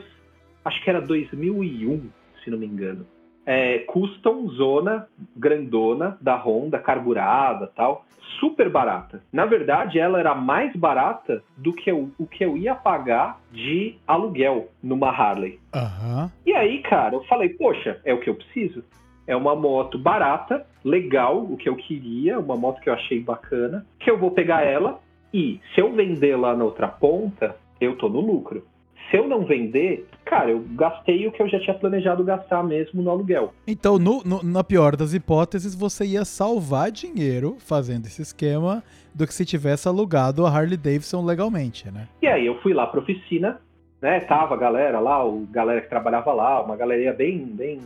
acho que era 2001, se não me engano. É, custom zona grandona da Honda, carburada tal, super barata. Na verdade, ela era mais barata do que eu- o que eu ia pagar de aluguel numa Harley. Aham. E aí, cara, eu falei, poxa, é o que eu preciso. É uma moto barata, legal, o que eu queria, uma moto que eu achei bacana, que eu vou pegar ela e se eu vender lá na outra ponta, eu tô no lucro. Se eu não vender, cara, eu gastei o que eu já tinha planejado gastar mesmo no aluguel. Então, no- no- na pior das hipóteses, você ia salvar dinheiro fazendo esse esquema do que se tivesse alugado a Harley Davidson legalmente, né? E aí eu fui lá pra oficina, né? Tava a galera lá, o galera que trabalhava lá, uma galeria bem, bem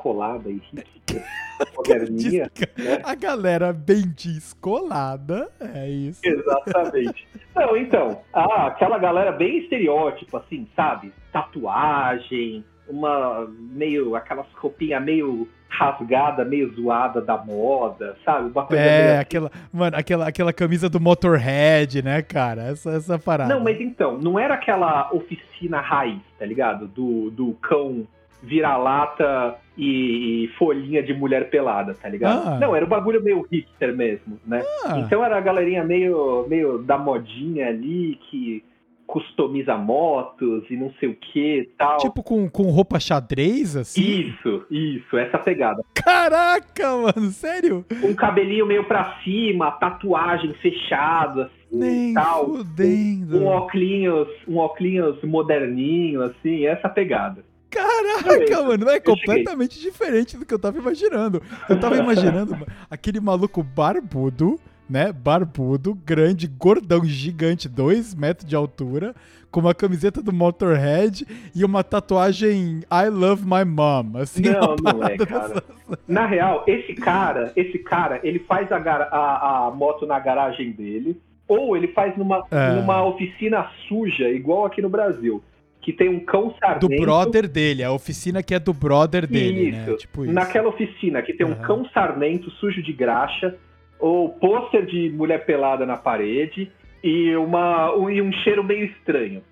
descolada e [laughs] moderninha, né? A galera bem descolada, é isso. Exatamente. Não, então, ah, aquela galera bem estereótipo, assim, sabe? Tatuagem, uma meio, aquelas roupinhas meio rasgada, meio zoada da moda, sabe? Uma coisa É, meio... aquela, mano, aquela, aquela camisa do Motorhead, né, cara? Essa, essa parada. Não, mas então, não era aquela oficina raiz, tá ligado? Do, do cão vira-lata e, e folhinha de mulher pelada, tá ligado? Ah. Não, era um bagulho meio hipster mesmo, né? Ah, Então era a galerinha meio, meio da modinha ali, que customiza motos e não sei o que tal. tipo com, com roupa xadrez, assim? Isso, isso, essa pegada. Caraca, mano, sério? Um cabelinho meio pra cima, tatuagem fechado, assim, Nem tal. fudendo. Um óculos, um óculos moderninho, assim, essa pegada. Caraca, mano, é cheguei. completamente diferente do que eu tava imaginando. Eu tava imaginando aquele maluco barbudo, né? Barbudo, grande, gordão, gigante, dois metros de altura, com uma camiseta do Motorhead e uma tatuagem I Love My Mom. Assim, Não, não é, cara. Na real, esse cara, esse cara, ele faz a, a- a moto na garagem dele, ou ele faz numa, É. numa oficina suja, igual aqui no Brasil, que tem um cão Do sarnento. brother dele, a oficina que é do brother dele, Isso. né? Tipo isso. Naquela oficina que tem um Aham. cão sarnento sujo de graxa, ou pôster de mulher pelada na parede e, uma, um, e um cheiro meio estranho,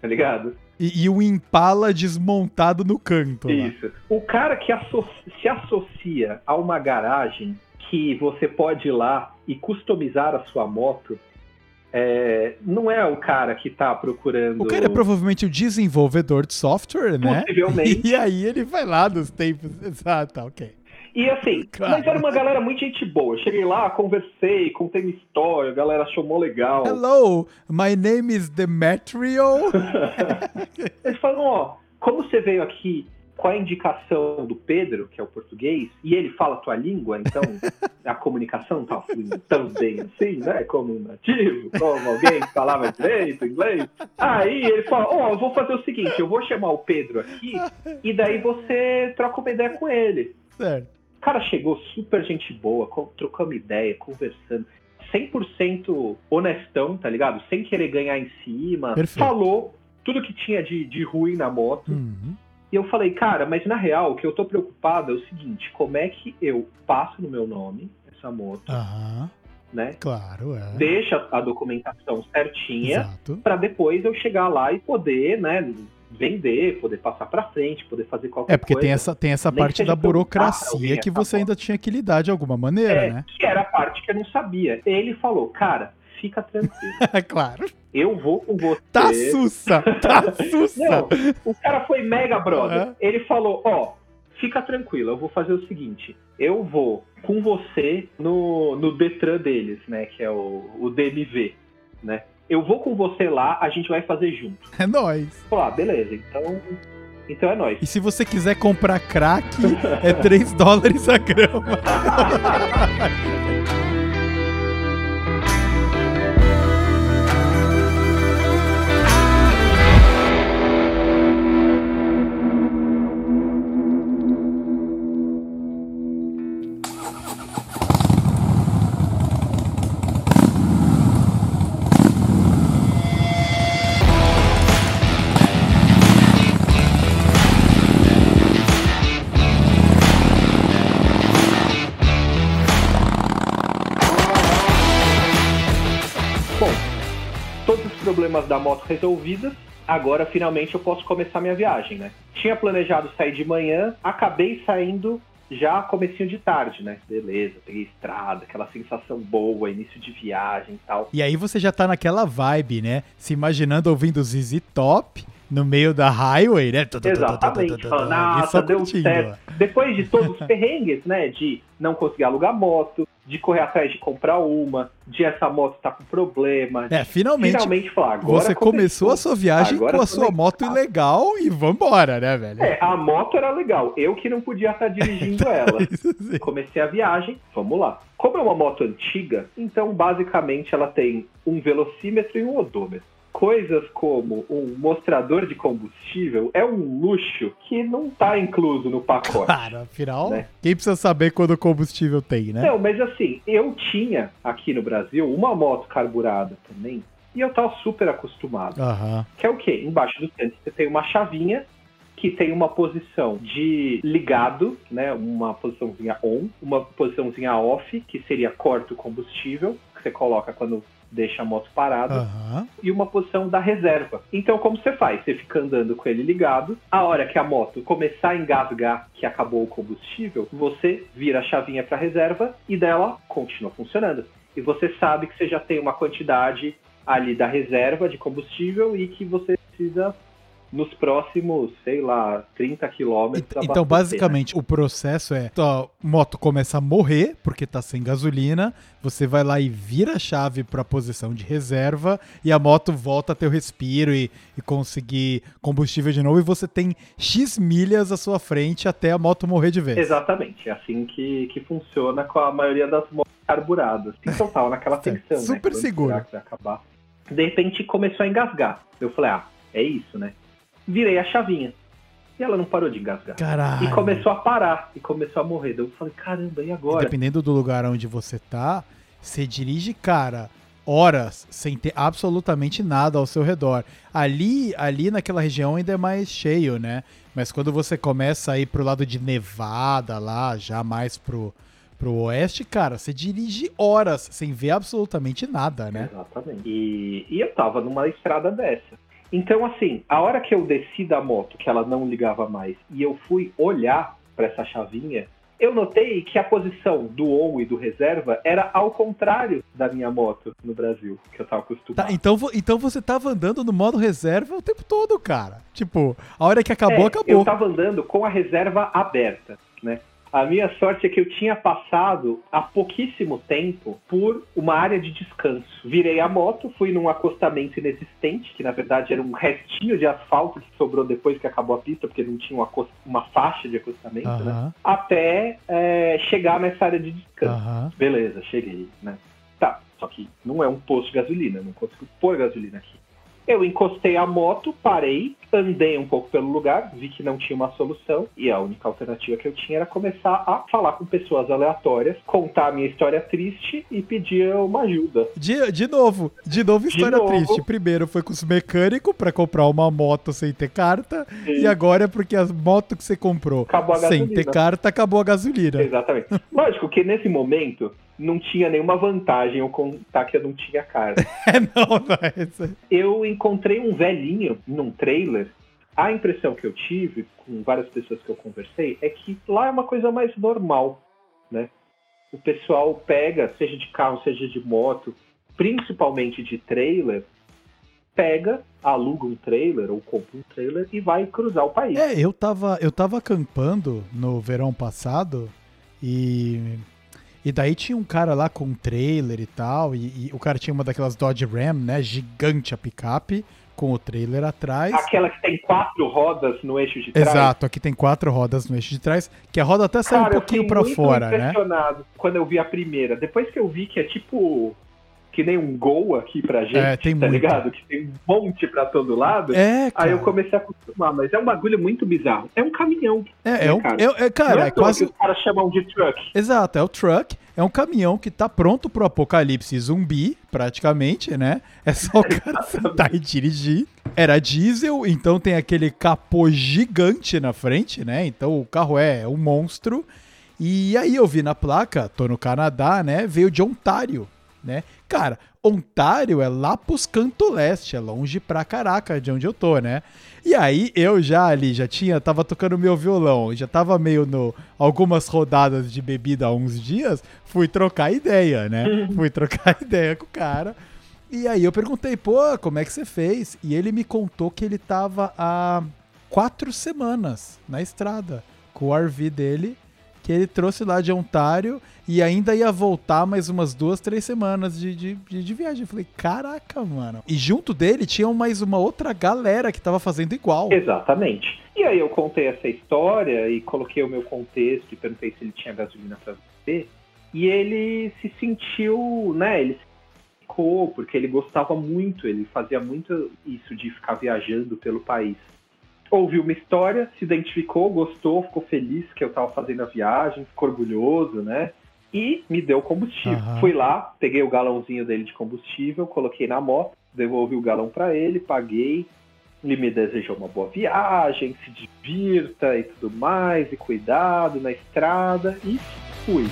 tá ligado? E, e um Impala desmontado no canto. lá. Isso. O cara que se associa a uma garagem que você pode ir lá e customizar a sua moto, é, não é o cara que tá procurando. O cara é provavelmente o desenvolvedor de software, né? Possivelmente. [laughs] E aí ele vai lá nos tempos. Exato, tá, ok. E assim, Claro. [laughs] mas era uma galera muito gente boa. Eu cheguei lá, conversei, contei minha história, a galera achou mó legal. Hello, my name is Demetrio. [laughs] Eles falam, ó, como você veio aqui com a indicação do Pedro, que é o português, e ele fala a tua língua, então [laughs] a comunicação tá fluindo tão bem assim, né? Como um nativo, como alguém que falava direito, inglês. Aí ele fala, ó, eu vou fazer o seguinte, eu vou chamar o Pedro aqui, e daí você troca uma ideia com ele. certo. O cara chegou super gente boa, trocamos ideia, conversando. 100% honestão, tá ligado? Sem querer ganhar em cima. Perfeito. Falou tudo que tinha de, de ruim na moto. Uhum. E eu falei, cara, mas na real, o que eu tô preocupado é o seguinte: como é que eu passo no meu nome essa moto, Aham, né? claro, é. Deixa a documentação certinha pra depois eu chegar lá e poder, né? Vender, poder passar pra frente, poder fazer qualquer É porque coisa. tem essa, tem essa Nem parte da burocracia que você ainda tinha que lidar de alguma maneira, É, né? que era a parte que eu não sabia. Ele falou, cara, fica tranquilo. [laughs] claro. eu vou com você. Tá sussa, tá [laughs] sussa. Não, o cara foi mega brother. Ele falou, ó, fica tranquilo, eu vou fazer o seguinte, eu vou com você no, no Detran deles, né, que é o, o DMV, né? Eu vou com você lá, a gente vai fazer junto. É nóis. Falei, ah, beleza, então, então é nóis. E se você quiser comprar crack, é 3 dólares a grama. [laughs] moto resolvidos, agora finalmente eu posso começar minha viagem, né? Tinha planejado sair de manhã, acabei saindo já comecinho de tarde, né? Beleza, peguei estrada, aquela sensação boa, início de viagem e tal. E aí você já tá naquela vibe, né? Se imaginando ouvindo ZZ Top no meio da highway, né? Exatamente, falando, nossa, deu certo. Depois de todos os perrengues, né? De não conseguir alugar moto, de correr atrás de comprar uma, de essa moto estar tá com problema. É, finalmente, finalmente falar, agora você começou a sua viagem Agora com a sua moto ilegal e vambora, né, velho? É, a moto era legal, eu que não podia estar dirigindo [laughs] ela. Isso sim. Comecei a viagem, vamos lá. Como é uma moto antiga, então basicamente ela tem um velocímetro e um odômetro. Coisas como um mostrador de combustível é um luxo que não está incluso no pacote. Cara, afinal, Né? quem precisa saber quando o combustível tem, né? Não, mas assim, eu tinha aqui no Brasil uma moto carburada também e eu tava super acostumado. Aham. Que é o quê? Embaixo do tanque você tem uma chavinha que tem uma posição de ligado, né? Uma posiçãozinha on, uma posiçãozinha off, que seria corta o combustível, que você coloca quando deixa a moto parada Aham. e uma posição da reserva. Então, como você faz? Você fica andando com ele ligado. A hora que a moto começar a engasgar que acabou o combustível, você vira a chavinha para reserva e dela continua funcionando. E você sabe que você já tem uma quantidade ali da reserva de combustível e que você precisa nos próximos, sei lá, 30 quilômetros. Então, abastecer, né? basicamente, o processo é: a moto começa a morrer porque tá sem gasolina, você vai lá e vira a chave pra posição de reserva e a moto volta a ter o respiro e, e conseguir combustível de novo e você tem X milhas à sua frente até a moto morrer de vez. Exatamente, é assim que, que funciona com a maioria das motos carburadas. Então tava naquela [laughs] tensão, né? Super Quando seguro. acabar? De repente começou a engasgar. Eu falei, ah, é isso, né? Virei a chavinha. E ela não parou de engasgar. Caralho. E começou a parar, e começou a morrer. Daí Eu falei, caramba, e E agora? dependendo do lugar onde você tá, você dirige, cara, horas sem ter absolutamente nada ao seu redor. Ali, ali naquela região ainda é mais cheio, né? Mas quando você começa a ir pro lado de Nevada lá, já mais pro, pro oeste, cara, você dirige horas sem ver absolutamente nada, né? Exatamente. E, e eu tava numa estrada dessa. Então, assim, a hora que eu desci da moto, que ela não ligava mais, e eu fui olhar para essa chavinha, eu notei que a posição do on e do reserva era ao contrário da minha moto no Brasil, que eu tava acostumado. Tá, então, então você tava andando no modo reserva o tempo todo, cara. Tipo, a hora que acabou, É, acabou. Eu tava andando com a reserva aberta, né? A minha sorte é que eu tinha passado há pouquíssimo tempo por uma área de descanso. Virei a moto, fui num acostamento inexistente, que na verdade era um restinho de asfalto que sobrou depois que acabou a pista, porque não tinha uma, uma faixa de acostamento, né? Aham, Até é, chegar nessa área de descanso. aham. Beleza, cheguei, né? Tá, só que não é um posto de gasolina, não consigo pôr gasolina aqui. Eu encostei a moto, parei, andei um pouco pelo lugar, vi que não tinha uma solução e a única alternativa que eu tinha era começar a falar com pessoas aleatórias, contar a minha história triste e pedir uma ajuda. De, de novo, de novo história novo. triste. Primeiro foi com os mecânicos pra comprar uma moto sem ter carta. E, agora é porque a moto que você comprou sem ter carta acabou a gasolina. Exatamente. [laughs] Lógico que nesse momento não tinha nenhuma vantagem eu contar que eu não tinha carta. [laughs] É, não, isso. eu encontrei um velhinho num trailer. A impressão que eu tive com várias pessoas que eu conversei é que lá é uma coisa mais normal, né? O pessoal pega, seja de carro, seja de moto, principalmente de trailer, pega, aluga um trailer ou compra um trailer e vai cruzar o país. É, eu tava, eu tava acampando no verão passado e. E daí tinha um cara lá com um trailer e tal, e, e o cara tinha uma daquelas Dodge Ram, né? Gigante a picape, com o trailer atrás. Aquela que tem quatro rodas no eixo de trás. Exato, aqui tem quatro rodas no eixo de trás, que a roda até sai Cara, um pouquinho fiquei fora, muito né? impressionado quando eu vi a primeira. Depois que eu vi que é tipo que nem um gol aqui pra gente, É, tem tá muito. ligado? Que tem um monte pra todo lado. É, cara. Aí eu comecei a acostumar, mas é um bagulho muito bizarro. É um caminhão. É, é, um, cara. é, é, cara, é, é quase. que os caras chamam de truck. Exato, é o truck. É um caminhão que tá pronto pro apocalipse zumbi, praticamente, né? É só o cara [laughs] sentar e dirigir. Era diesel, então tem aquele capô gigante na frente, né? Então o carro é um monstro. E aí eu vi na placa, tô no Canadá, né? Veio de Ontário, né? Cara, Ontário é lá pros canto leste, é longe pra caraca de onde eu tô, né? E aí eu já ali, já tinha, tava tocando meu violão, já tava meio no algumas rodadas de bebida há uns dias, fui trocar ideia, né? [laughs] fui trocar [laughs] ideia com o cara. E aí eu perguntei, pô, como é que você fez? E ele me contou que ele tava há quatro semanas na estrada com o RV dele, que ele trouxe lá de Ontário e ainda ia voltar mais umas duas, três semanas de, de, de, de viagem. Eu falei, caraca, mano. E junto dele tinha mais uma outra galera que tava fazendo igual. Exatamente. E aí eu contei essa história e coloquei o meu contexto e perguntei se ele tinha gasolina pra beber. E ele se sentiu, né? Ele se ficou porque ele gostava muito, ele fazia muito isso de ficar viajando pelo país. Ouviu uma história, se identificou, gostou, ficou feliz que eu tava fazendo a viagem, ficou orgulhoso, né? E me deu combustível. Aham. Fui lá, peguei o galãozinho dele de combustível, coloquei na moto, devolvi o galão pra ele, paguei. Ele me desejou uma boa viagem, se divirta e tudo mais, e cuidado na estrada, e fui.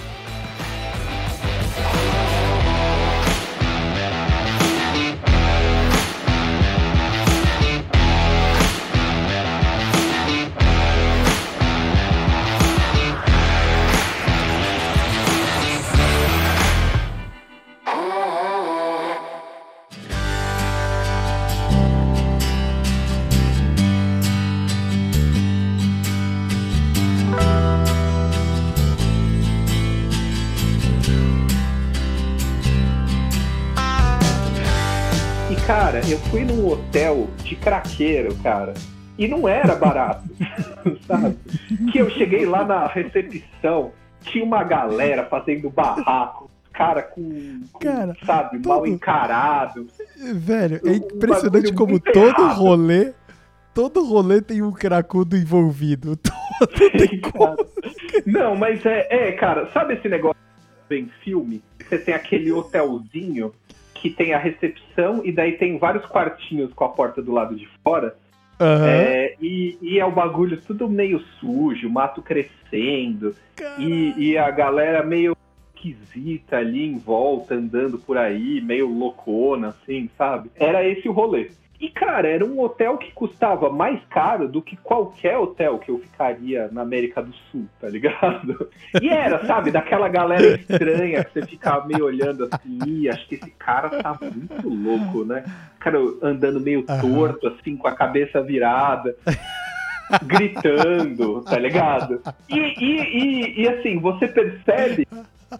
Hotel de craqueiro, cara. E não era barato, [laughs] sabe? Que eu cheguei lá na recepção, tinha uma galera fazendo barraco, cara com, com, Cara, sabe, mal tudo- encarado. Velho, é Um impressionante bagulho como todo errado. rolê, todo rolê tem um cracudo envolvido. [laughs] Todo tem como. Não, mas é, é, cara, sabe esse negócio em filme? Você tem aquele hotelzinho que tem a recepção e daí tem vários quartinhos com a porta do lado de fora. Aham. É, e, e é o bagulho tudo meio sujo, mato crescendo, e, e a galera meio esquisita ali em volta, andando por aí, meio loucona, assim, sabe? Era esse o rolê. E, cara, era um hotel que custava mais caro do que qualquer hotel que eu ficaria na América do Sul, tá ligado? [laughs] E era, sabe, daquela galera estranha que você fica meio olhando assim, "Ih, acho que esse cara tá muito louco, né? O cara andando meio torto, assim, com a cabeça virada gritando, tá ligado? E, e, e, e, assim, você percebe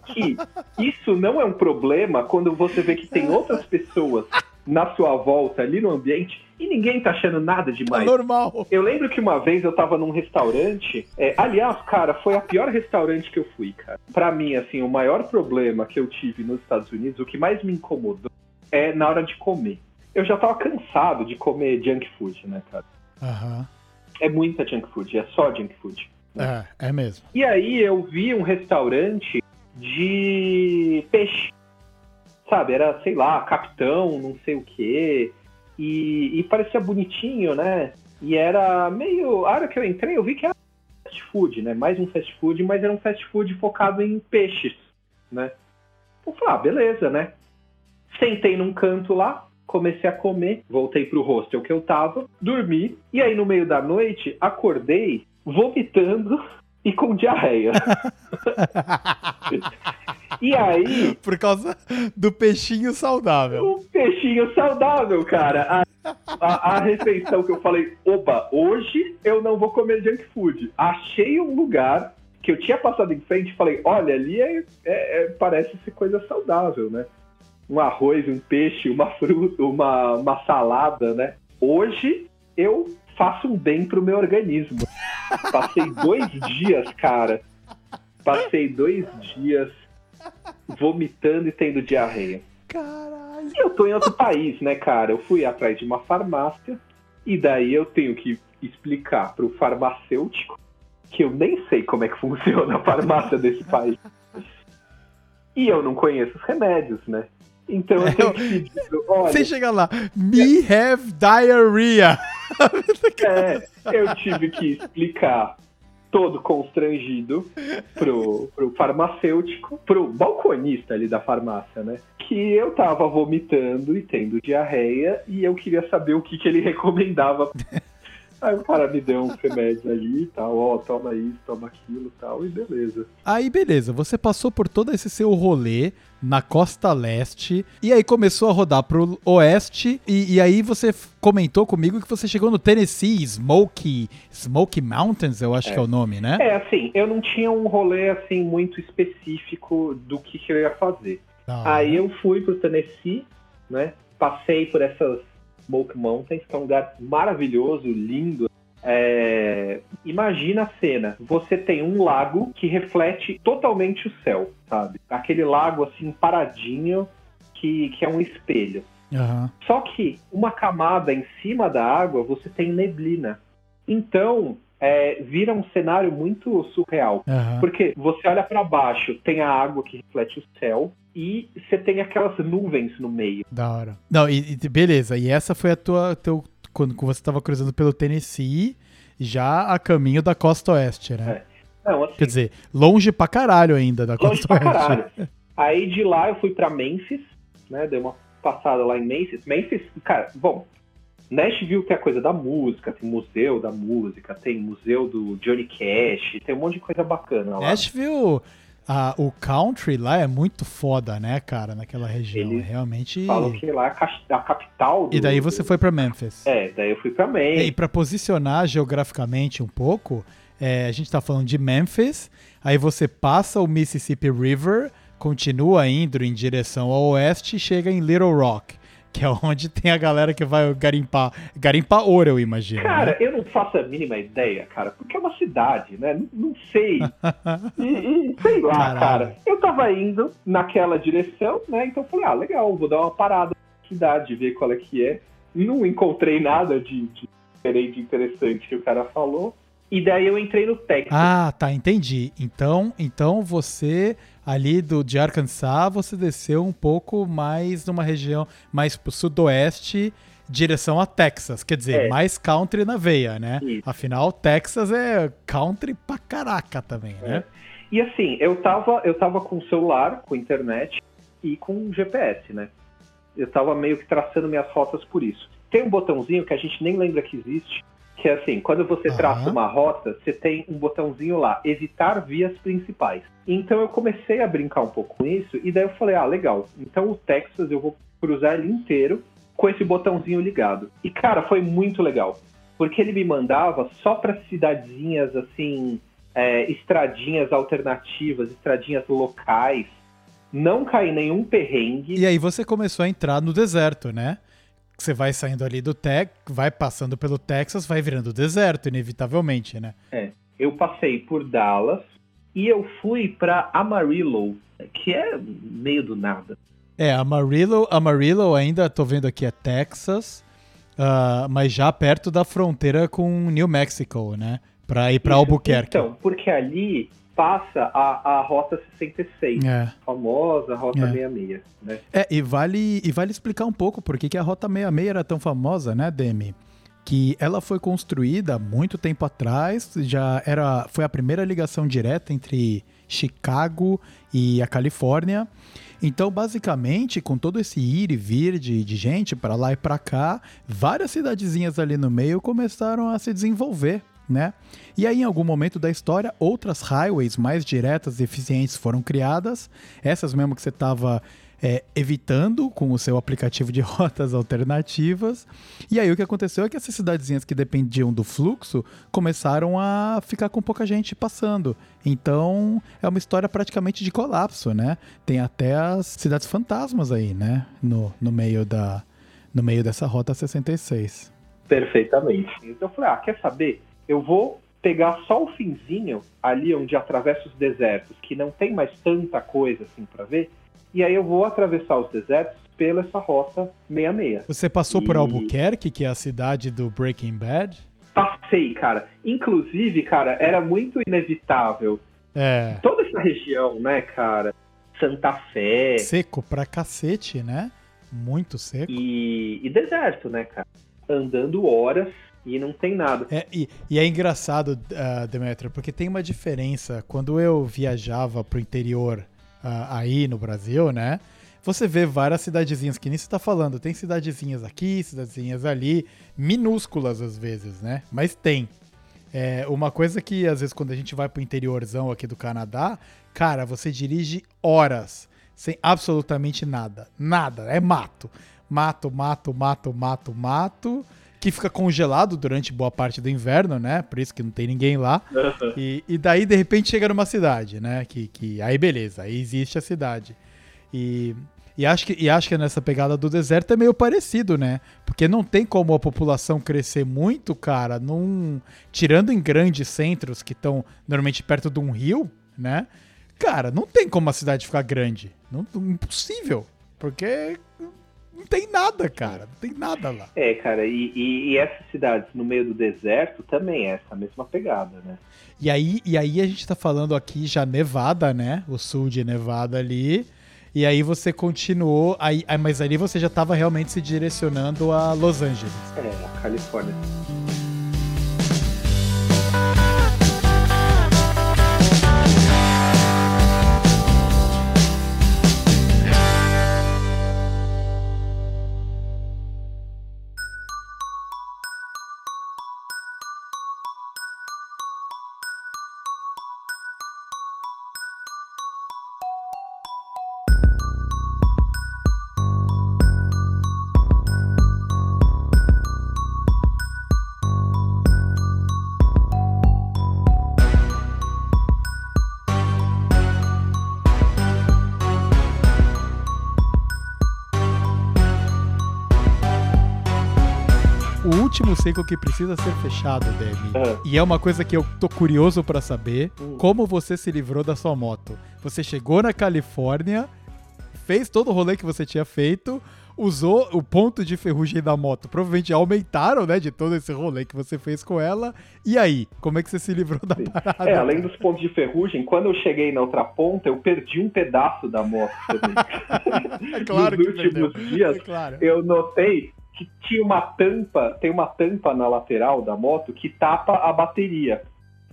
que isso não é um problema quando você vê que tem outras pessoas na sua volta ali no ambiente e ninguém tá achando nada Tá demais. normal. Eu lembro que uma vez eu tava num restaurante. é, aliás, cara, foi a pior restaurante que eu fui, cara. Pra mim, assim, o maior problema que eu tive nos Estados Unidos, o que mais me incomodou, é na hora de comer. Eu já tava cansado de comer junk food, né, cara? Aham. É muita junk food, é só junk food. É, é mesmo. E aí eu vi um restaurante de peixe. Sabe, era, sei lá, capitão, não sei o quê. E, e parecia bonitinho, né? E era meio. A hora que eu entrei, eu vi que era fast food, né? Mais um fast food, mas era um fast food focado em peixes, né? Eu falei, ah, beleza, né? Sentei num canto lá, comecei a comer, voltei pro hostel que eu tava, dormi, e aí no meio da noite acordei vomitando e com diarreia. [laughs] E aí. Por causa do peixinho saudável. O peixinho saudável, cara. A, a, a, refeição que eu falei, oba, hoje eu não vou comer junk food. Achei um lugar que eu tinha passado em frente e falei, olha, ali é, é, é, parece ser coisa saudável, né? Um arroz, um peixe, uma fruta, uma, uma salada, né? Hoje eu faço um bem pro meu organismo. Passei dois dias, cara. Passei dois dias vomitando e tendo diarreia. Caralho. E eu tô em outro país, né, cara? Eu fui atrás de uma farmácia e daí eu tenho que explicar pro farmacêutico que eu nem sei como é que funciona a farmácia desse país. E eu não conheço os remédios, né? Então eu tenho que pedir, olha... Você chega lá, me have diarrhea. [laughs] É, eu tive que explicar todo constrangido pro, pro farmacêutico, pro balconista ali da farmácia, né? Que eu tava vomitando e tendo diarreia e eu queria saber o que, que ele recomendava [laughs] Aí o cara me deu um remédio ali e tal, ó, toma isso, toma aquilo e tal, e beleza. Aí beleza, você passou por todo esse seu rolê na costa leste, e aí começou a rodar pro oeste, e, e aí você comentou comigo que você chegou no Tennessee, Smoky, Smoky Mountains, eu acho é. que é o nome, né? É, assim, eu não tinha um rolê, assim, muito específico do que, que eu ia fazer. Ah. Aí eu fui pro Tennessee, né, passei por essas Smoke Mountains, que é um lugar maravilhoso, lindo. É... Imagina a cena: você tem um lago que reflete totalmente o céu, sabe? Aquele lago assim paradinho que, que é um espelho. Uhum. Só que uma camada em cima da água você tem neblina. Então é, vira um cenário muito surreal. Uhum. Porque você olha para baixo, tem a água que reflete o céu, e você tem aquelas nuvens no meio. Da hora. Não, e, e beleza. E essa foi a tua. Teu, quando você estava cruzando pelo Tennessee, já a caminho da costa oeste, né? É. Não, assim, Quer dizer, longe pra caralho ainda da costa longe oeste. Pra caralho. Aí de lá eu fui para Memphis, né? Dei uma passada lá em Memphis. Memphis, cara, bom, Nashville tem a coisa da música, tem museu da música, tem museu do Johnny Cash, tem um monte de coisa bacana lá. Nashville, a, o country lá é muito foda, né, cara, naquela região. Eles realmente. Falam que lá é a capital. Do... E daí você foi para Memphis. É, daí eu fui para Memphis. E para posicionar geograficamente um pouco, é, a gente tá falando de Memphis, aí você passa o Mississippi River, continua indo em direção ao oeste e chega em Little Rock que é onde tem a galera que vai garimpar. Garimpar ouro, eu imagino. Cara, né? eu não faço a mínima ideia, cara, porque é uma cidade, né? Não, não sei. [laughs] e, e, sei lá, Caralho. cara. Eu tava indo naquela direção, né? Então eu falei, ah, legal, vou dar uma parada na cidade, ver qual é que é. Não encontrei nada de, de diferente, interessante que o cara falou. E daí eu entrei no Texas. Ah, tá, entendi. Então, então você ali do de Arkansas, você desceu um pouco mais numa região mais pro sudoeste, direção a Texas. Quer dizer, é. mais country na veia, né? Isso. Afinal, Texas é country pra caraca também, né? é. né? E assim, eu tava, eu tava com celular, com internet e com GPS, né? Eu tava meio que traçando minhas rotas por isso. Tem um botãozinho que a gente nem lembra que existe, que é assim, quando você traça uhum. uma rota, você tem um botãozinho lá, evitar vias principais. Então eu comecei a brincar um pouco com isso, e daí eu falei, ah, legal, então o Texas eu vou cruzar ele inteiro com esse botãozinho ligado. E cara, foi muito legal, porque ele me mandava só para cidadezinhas assim, é, estradinhas alternativas, estradinhas locais, não cair nenhum perrengue. E aí você começou a entrar no deserto, né? Você vai saindo ali do Tex, vai passando pelo Texas, vai virando deserto, inevitavelmente, né? É. Eu passei por Dallas e eu fui para Amarillo, que é meio do nada. É, Amarillo, Amarillo ainda tô vendo aqui é Texas, uh, mas já perto da fronteira com New Mexico, né? Para ir para Albuquerque. Então, porque ali passa a, a Rota 66, é. famosa Rota é. 66. Né? É, e vale, e vale explicar um pouco por que, a Rota 66 era tão famosa, né, Demi? Que ela foi construída muito tempo atrás, já era, foi a primeira ligação direta entre Chicago e a Califórnia. Então, basicamente, com todo esse ir e vir de, de gente para lá e para cá, várias cidadezinhas ali no meio começaram a se desenvolver né? E aí, em algum momento da história, outras highways mais diretas e eficientes foram criadas, essas mesmo que você estava é, evitando com o seu aplicativo de [laughs] rotas alternativas. E aí o que aconteceu é que essas cidadezinhas que dependiam do fluxo começaram a ficar com pouca gente passando. Então é uma história praticamente de colapso, né? Tem até as cidades fantasmas aí, né? No, no, meio, da, no meio dessa rota 66. Perfeitamente. Então eu falei, ah, quer saber? Eu vou pegar só o finzinho ali onde atravessa os desertos, que não tem mais tanta coisa assim para ver, e aí eu vou atravessar os desertos pela essa rota 66. Você passou e... por Albuquerque, que é a cidade do Breaking Bad? Passei, cara. Inclusive, cara, era muito inevitável. É. Toda essa região, né, cara? Santa Fé. Seco pra cacete, né? Muito seco. E, e deserto, né, cara? Andando horas e não tem nada. É, e, e, é engraçado, uh, Demetrio, porque tem uma diferença. Quando eu viajava pro interior uh, aí no Brasil, né? Você vê várias cidadezinhas, que nem você tá falando, tem cidadezinhas aqui, cidadezinhas ali, minúsculas às vezes, né? Mas tem. É, uma coisa que às vezes quando a gente vai pro interiorzão aqui do Canadá, cara, você dirige horas sem absolutamente nada. Nada, é mato. Mato, mato, mato, mato, mato que fica congelado durante boa parte do inverno, né? Por isso que não tem ninguém lá. Uhum. E, e, daí, de repente, chega numa cidade, né? Que, que aí beleza, aí existe a cidade. E, e, acho que, e acho que nessa pegada do deserto é meio parecido, né? Porque não tem como a população crescer muito, cara, num. Tirando em grandes centros que estão normalmente perto de um rio, né? Cara, não tem como a cidade ficar grande. Não, impossível. Porque não tem nada, cara. Não tem nada lá. É, cara, e, e, e, essas cidades no meio do deserto também é essa mesma pegada, né? E aí, e aí a gente tá falando aqui já Nevada, né? O sul de Nevada ali. E aí você continuou, aí, mas ali você já tava realmente se direcionando a Los Angeles. É, a Califórnia. Último ciclo que precisa ser fechado, Demi. Uhum. E é uma coisa que eu tô curioso para saber, uhum. como você se livrou da sua moto. Você chegou na Califórnia, fez todo o rolê que você tinha feito, usou o ponto de ferrugem da moto. Provavelmente aumentaram, né, de todo esse rolê que você fez com ela. E aí, como é que você se livrou da Sim. parada? É, além dos pontos de ferrugem, quando eu cheguei na outra ponta, eu perdi um pedaço da moto também. [laughs] claro Nos que últimos perdeu. dias, é claro. eu notei que tinha uma tampa, tem uma tampa na lateral da moto que tapa a bateria.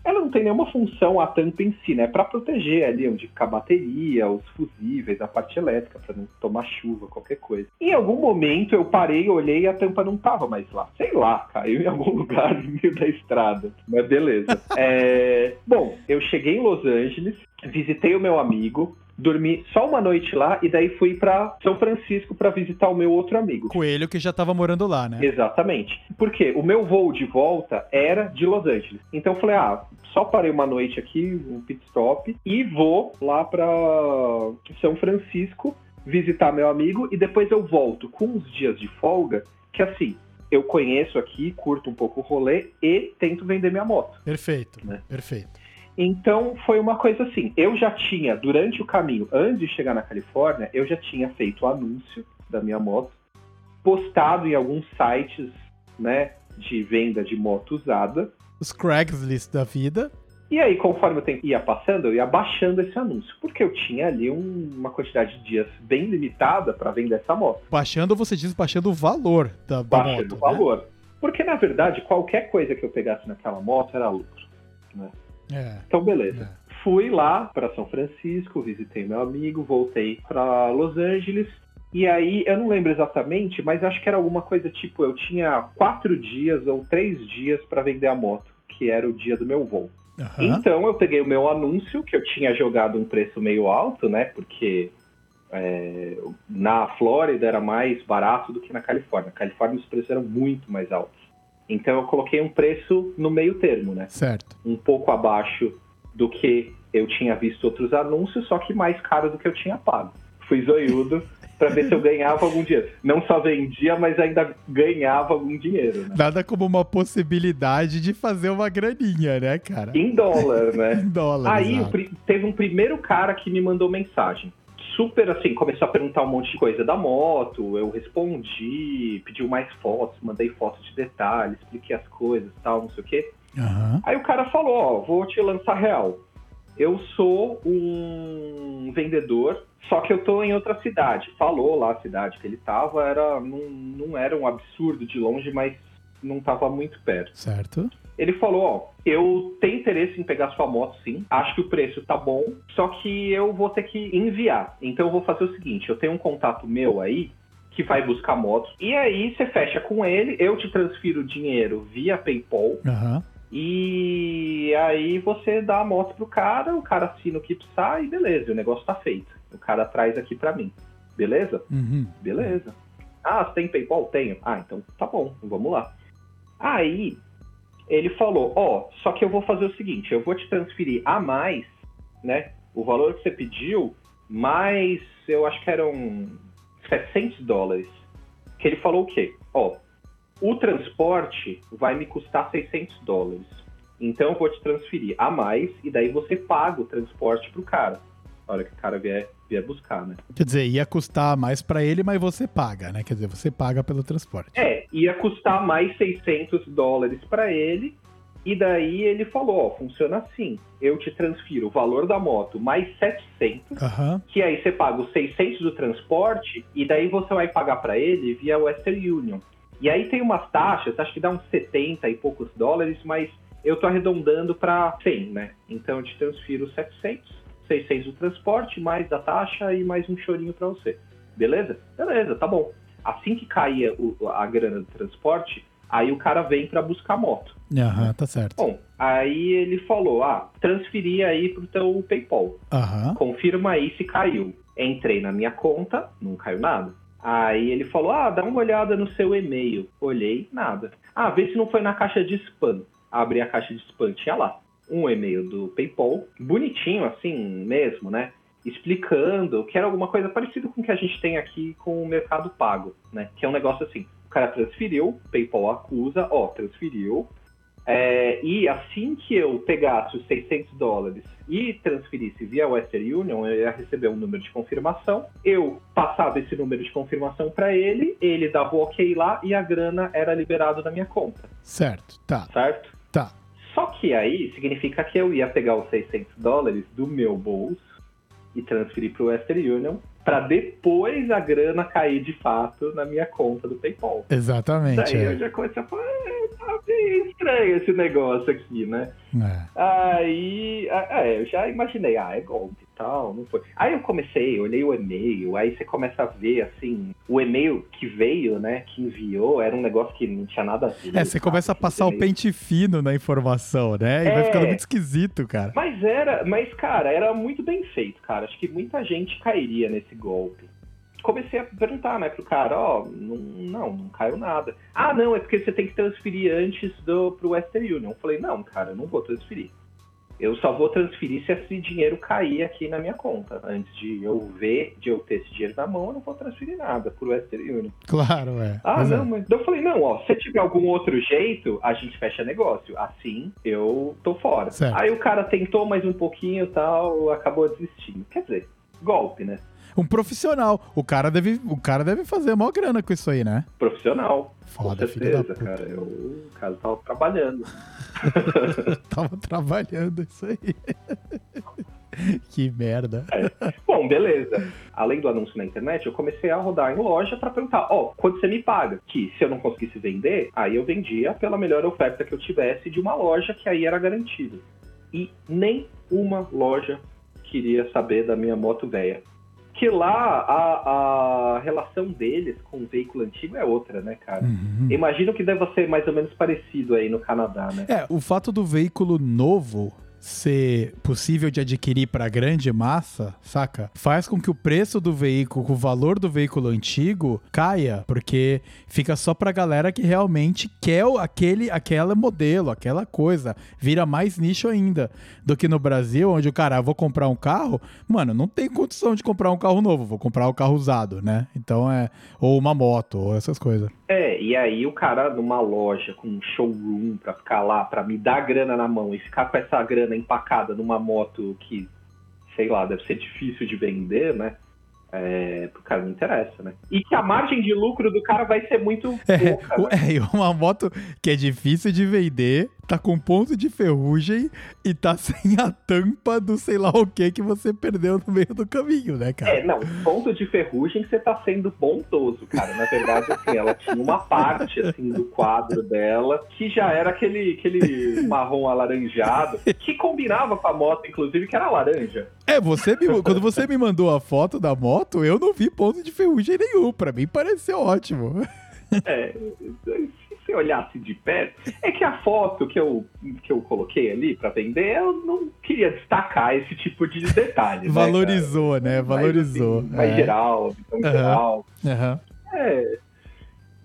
Ela não tem nenhuma função a tampa em si, né? Para proteger ali onde fica a bateria, os fusíveis, a parte elétrica, para não tomar chuva, qualquer coisa. Em algum momento eu parei, olhei e a tampa não tava mais lá. Sei lá, caiu em algum [laughs] lugar no meio da estrada. Mas beleza. é... Bom, eu cheguei em Los Angeles, visitei o meu amigo, dormi só uma noite lá e daí fui para São Francisco para visitar o meu outro amigo. Coelho que já estava morando lá, né? Exatamente. Porque o meu voo de volta era de Los Angeles. Então eu falei, ah, só parei uma noite aqui, um pit stop e vou lá para São Francisco visitar meu amigo e depois eu volto com uns dias de folga, que assim, eu conheço aqui, curto um pouco o rolê e tento vender minha moto. Perfeito, né? perfeito. Então foi uma coisa assim. Eu já tinha, durante o caminho, antes de chegar na Califórnia, eu já tinha feito o anúncio da minha moto, postado em alguns sites, né, de venda de moto usada. Os Craigslist da vida. E aí, conforme o tempo ia passando, eu ia baixando esse anúncio, porque eu tinha ali um, uma quantidade de dias bem limitada para vender essa moto. Baixando, você diz baixando o valor da, da baixando moto. Baixando o valor. Né? Porque, na verdade, qualquer coisa que eu pegasse naquela moto era lucro. Né? É. Então, beleza. É. Fui lá para São Francisco, visitei meu amigo, voltei para Los Angeles. E aí, eu não lembro exatamente, mas acho que era alguma coisa tipo: eu tinha quatro dias ou três dias para vender a moto, que era o dia do meu voo. Aham. Então eu peguei o meu anúncio, que eu tinha jogado um preço meio alto, né? Porque é, na Flórida era mais barato do que na Califórnia. Na Califórnia os preços eram muito mais altos. Então eu coloquei um preço no meio termo, né? Certo. Um pouco abaixo do que eu tinha visto outros anúncios, só que mais caro do que eu tinha pago. Fui zoiudo [laughs] pra ver se eu ganhava algum dinheiro. Não só vendia, mas ainda ganhava algum dinheiro, né? Nada como uma possibilidade de fazer uma graninha, né, cara? Em dólar, né? [laughs] Em dólar. Aí exato. teve um primeiro cara que me mandou mensagem. Super assim, começou a perguntar um monte de coisa da moto, eu respondi, pediu mais fotos, mandei fotos de detalhes, expliquei as coisas tal, não sei o quê. Aham. Aí o cara falou, ó, vou te lançar real. Eu sou um vendedor, só que eu tô em outra cidade. Falou lá a cidade que ele tava, era, não, não era um absurdo de longe, mas não tava muito perto. Certo. Ele falou, ó, eu tenho interesse em pegar sua moto sim, acho que o preço tá bom, só que eu vou ter que enviar. Então eu vou fazer o seguinte, eu tenho um contato meu aí que vai buscar motos, e aí você fecha com ele, eu te transfiro o dinheiro via PayPal, Aham. e aí você dá a moto pro cara, o cara assina o que precisar e beleza, o negócio tá feito. O cara traz aqui pra mim. Beleza? Uhum. Beleza. Ah, você tem PayPal? Tenho. Ah, então tá bom, vamos lá. Aí ele falou, ó, só que eu vou fazer o seguinte, eu vou te transferir a mais, né? O valor que você pediu, mais eu acho que eram 700 dólares. Que ele falou o quê? Ó, o transporte vai me custar 600 dólares. Então eu vou te transferir a mais e daí você paga o transporte pro cara. Na hora que o cara vier, vier buscar, né? Quer dizer, ia custar mais pra ele, mas você paga, né? Quer dizer, você paga pelo transporte. É, ia custar mais 600 dólares para ele. E daí ele falou, ó, funciona assim. Eu te transfiro o valor da moto mais 700, Aham. que aí você paga os 600 do transporte e daí você vai pagar para ele via Western Union. E aí tem umas taxas, acho que dá uns 70 e poucos dólares, mas eu tô arredondando para 100, né? Então eu te transfiro 700, 600 do transporte, mais da taxa e mais um chorinho para você. Beleza? Beleza, tá bom. Assim que caía o- a grana do transporte, aí o cara vem para buscar a moto. Aham, tá certo. Bom, aí ele falou, ah, transferi aí pro teu PayPal. Aham. Confirma aí se caiu. Entrei na minha conta, não caiu nada. Aí ele falou, ah, dá uma olhada no seu e-mail. Olhei, nada. Ah, vê se não foi na caixa de spam. Abri a caixa de spam, tinha lá. Um e-mail do PayPal, bonitinho assim mesmo, né? Explicando que era alguma coisa parecida com o que a gente tem aqui com o Mercado Pago, né? Que é um negócio assim, o cara transferiu, PayPal acusa, ó, transferiu, é, e assim que eu pegasse os 600 dólares e transferisse via Western Union, eu ia receber um número de confirmação. Eu passava esse número de confirmação para ele, ele dava o ok lá e a grana era liberada na minha conta, Certo. Tá. certo? Tá. Só que aí significa que eu ia pegar os 600 dólares do meu bolso e transferir para o Western Union para depois a grana cair de fato na minha conta do PayPal. Exatamente. Daí eu É. já comecei a falar, "Ah, tá bem estranho esse negócio aqui, né? É. Aí, é, eu já imaginei, ah, é golpe tal, não foi. Aí eu comecei, olhei o e-mail, aí você começa a ver, assim, o e-mail que veio, né, que enviou, era um negócio que não tinha nada a ver. É, você começa a sabe? passar o pente fino na informação, né? E vai É. ficando muito esquisito, cara. Mas era, mas cara, era muito bem feito, cara. Acho que muita gente cairia nesse golpe. Comecei a perguntar, né, pro cara, ó, não, não, não caiu nada. Ah, não, é porque você tem que transferir antes do pro Western Union. Eu falei, não, cara, eu não vou transferir. Eu só vou transferir se esse dinheiro cair aqui na minha conta. Antes de eu ver, de eu ter esse dinheiro na mão, eu não vou transferir nada pro Western Union. Claro, é. Ah, Mas é. não, mas. Eu falei, não, ó, se tiver algum outro jeito, a gente fecha negócio. Assim, eu tô fora. Certo. Aí o cara tentou mais um pouquinho e tal, acabou desistindo. Quer dizer, golpe, né? Um profissional. O cara deve, o cara deve fazer mó grana com isso aí, né? Profissional. Foda, com certeza, cara. Eu, o cara tava trabalhando. [laughs] Tava trabalhando isso aí. [laughs] que merda. Bom, beleza. Além do anúncio na internet, eu comecei a rodar em loja pra perguntar, ó, quanto você me paga? Que se eu não conseguisse vender, aí eu vendia pela melhor oferta que eu tivesse de uma loja que aí era garantido. E nem uma loja queria saber da minha moto velha. Que lá a, a relação deles com o veículo antigo é outra, né, cara? Uhum. Imagino que deva ser mais ou menos parecido aí no Canadá, né? É, o fato do veículo novo ser possível de adquirir para grande massa, saca? Faz com que o preço do veículo, o valor do veículo antigo caia, porque fica só pra galera que realmente quer aquele, aquele modelo, aquela coisa. Vira mais nicho ainda do que no Brasil, onde o cara, ah, vou comprar um carro, mano, não tem condição de comprar um carro novo, vou comprar um carro usado, né? Então é ou uma moto, ou essas coisas. É, e aí o cara numa loja com um showroom pra ficar lá, pra me dar grana na mão e ficar com essa grana empacada numa moto que, sei lá, deve ser difícil de vender, né? É, pro cara não interessa, né? E que a margem de lucro do cara vai ser muito [laughs] É, pouca. né? é, uma moto que é difícil de vender, tá com ponto de ferrugem e tá [laughs] sem a tampa do sei lá o que que você perdeu no meio do caminho, né, cara? É, não, ponto de ferrugem você tá sendo bondoso, cara. Na verdade, assim, ela tinha uma parte, assim, do quadro dela que já era aquele, aquele marrom alaranjado, que combinava com a moto, inclusive, que era laranja. É, você me- quando você me mandou a foto da moto, eu não vi ponto de ferrugem nenhum. Pra mim pareceu ótimo. [laughs] É, se você olhasse de perto, é que a foto que eu, que eu coloquei ali pra vender, eu não queria destacar esse tipo de detalhe. né, Valorizou, né? cara? Valorizou. Mais, assim, mais É. geral, visão Aham. geral. Aham. É,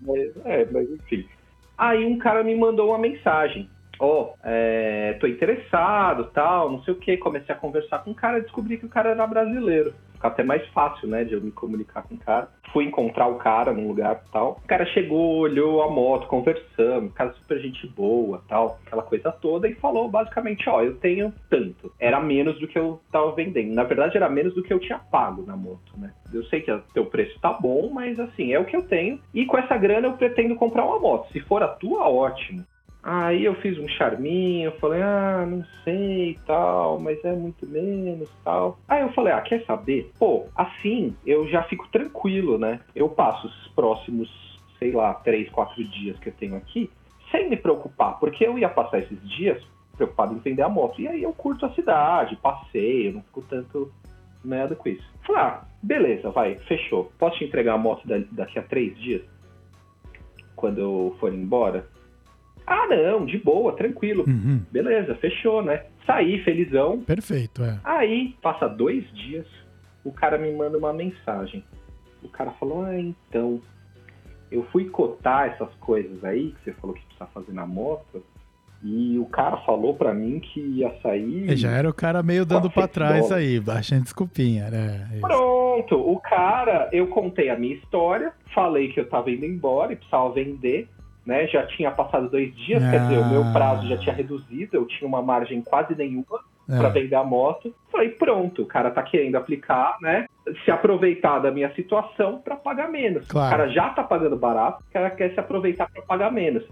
mas, é, mas enfim. Aí um cara me mandou uma mensagem. Ó, é, tô interessado, tal, não sei o que. Comecei a conversar com o cara, descobri que o cara era brasileiro. Fica até mais fácil, né, de eu me comunicar com o cara. Fui encontrar o cara num lugar tal. O cara chegou, olhou a moto, conversamos, cara super gente boa, tal, aquela coisa toda, e falou basicamente, ó, eu tenho tanto. Era menos do que eu tava vendendo. Na verdade, era menos do que eu tinha pago na moto, né? Eu sei que o teu preço tá bom, mas assim, é o que eu tenho. E com essa grana eu pretendo comprar uma moto. Se for a tua, ótimo. Aí eu fiz um charminho, falei, ah, não sei e tal, mas é muito menos tal. Aí eu falei, ah, quer saber? Pô, assim eu já fico tranquilo, né? Eu passo os próximos, sei lá, três, quatro dias que eu tenho aqui sem me preocupar, porque eu ia passar esses dias preocupado em vender a moto. E aí eu curto a cidade, passeio, não fico tanto merda com isso. Falei, ah, beleza, vai, fechou. Posso te entregar a moto da- daqui a três dias? Quando eu for embora? Ah, não, de boa, tranquilo. Uhum. Beleza, fechou, né? Saí felizão. Perfeito, é. Aí, passa dois dias, o cara me manda uma mensagem. O cara falou, ah, então, eu fui cotar essas coisas aí que você falou que precisa fazer na moto, e o cara falou pra mim que ia sair... Já era o cara meio dando pra 400 trás dólares. aí, baixando desculpinha, né? Isso. Pronto, o cara, eu contei a minha história, falei que eu tava indo embora e precisava vender, né? Já tinha passado dois dias, quer dizer, o meu Ah. prazo já tinha reduzido, eu tinha uma margem quase nenhuma pra É. vender a moto. Falei, pronto, o cara tá querendo aplicar, né? Se aproveitar da minha situação pra pagar menos. Claro. O cara já tá pagando barato, o cara quer se aproveitar pra pagar menos.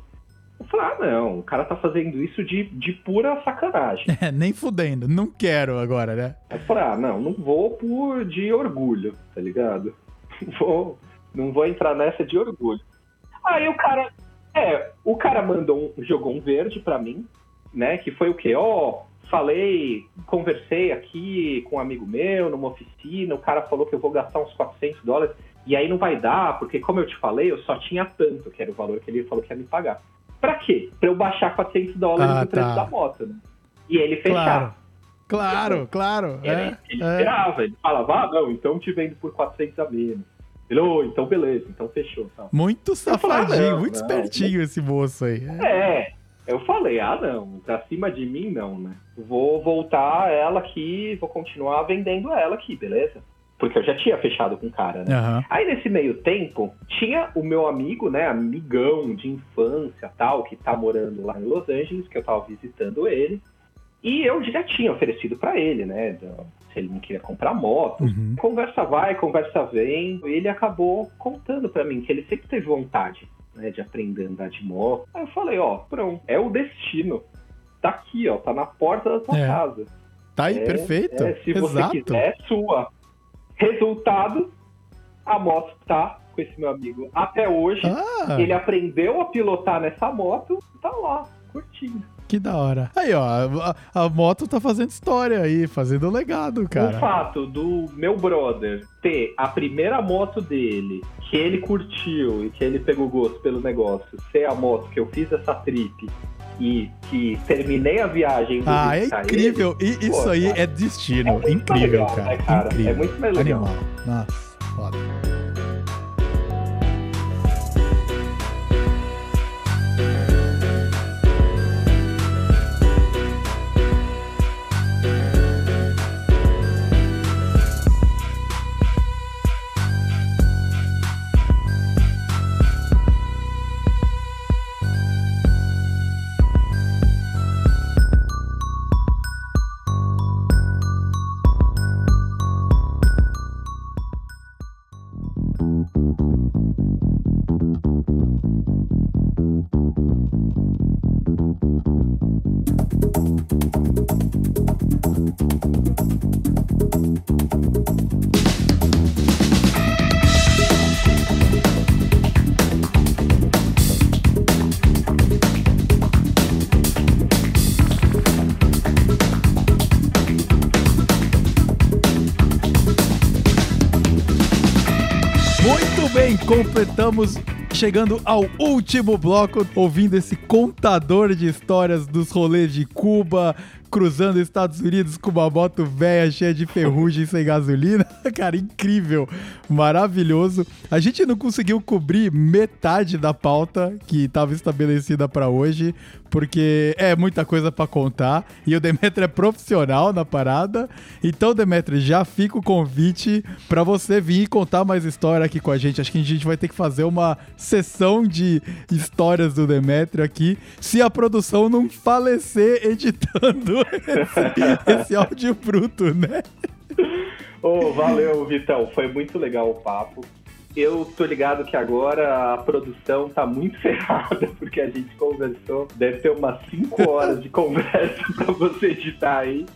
Eu falei, ah, não, o cara tá fazendo isso de, de pura sacanagem. É, [laughs] nem fudendo, não quero agora, né? Eu falei, ah, não, não vou por de orgulho, tá ligado? [laughs] Vou, não vou entrar nessa de orgulho. Aí o cara, é, o cara mandou um, jogou um verde pra mim, né? Que foi o quê? Ó, falei, conversei aqui com um amigo meu numa oficina, o cara falou que eu vou gastar uns 400 dólares, e aí não vai dar, porque como eu te falei, eu só tinha tanto, que era o valor que ele falou que ia me pagar. Pra quê? Pra eu baixar 400 dólares Ah, do preço tá. da moto, né? E ele fechar. Claro, claro, claro. Era É, ele é. esperava. Ele falava, ah, não, então te vendo por 400 a menos. Ele, ô, então beleza, então fechou. Tal. Muito safadinho, não, muito não. espertinho esse moço aí. É. É, eu falei, ah, não, pra cima de mim não, né? Vou voltar ela aqui, vou continuar vendendo ela aqui, beleza? Porque eu já tinha fechado com o cara, né? Aham. Aí nesse meio tempo, tinha o meu amigo, né, amigão de infância tal, que tá morando lá em Los Angeles, que eu tava visitando ele. E eu já tinha oferecido pra ele, né, se ele não queria comprar moto. Uhum. Conversa vai, conversa vem. Ele acabou contando pra mim que ele sempre teve vontade, né, de aprender a andar de moto. Aí eu falei, ó, pronto, é o destino. Tá aqui, ó, tá na porta da tua É. casa. Tá aí, É, perfeito. é, se você Exato. quiser, é sua. Resultado, a moto tá com esse meu amigo até hoje. Ah, Ele aprendeu a pilotar nessa moto e tá lá, curtindo. Que da hora. Aí, ó, a, a, moto tá fazendo história aí, fazendo legado, cara. O fato do meu brother ter a primeira moto dele, que ele curtiu e que ele pegou gosto pelo negócio, ser a moto que eu fiz essa trip e que terminei a viagem. Ah, é incrível. Ele, e isso pô, aí cara, é destino. É incrível, legal, cara. Né, cara. Incrível. É muito mais legal. Animal. Nossa, foda. Completamos chegando ao último bloco, ouvindo esse contador de histórias dos rolês de Cuba, cruzando Estados Unidos com uma moto velha cheia de ferrugem sem gasolina. [laughs] Cara, incrível, maravilhoso. A gente não conseguiu cobrir metade da pauta que estava estabelecida para hoje, porque é muita coisa para contar e o Demetrio é profissional na parada. Então, Demetrio, já fica o convite para você vir contar mais história aqui com a gente. Acho que a gente vai ter que fazer uma sessão de histórias do Demetrio aqui, se a produção não falecer editando esse, [laughs] esse áudio bruto, né? Oh, valeu, Vitão. Foi muito legal o papo. Eu tô ligado que agora a produção tá muito [laughs] ferrada, porque a gente conversou. Deve ter umas 5 horas de conversa [laughs] pra você editar aí.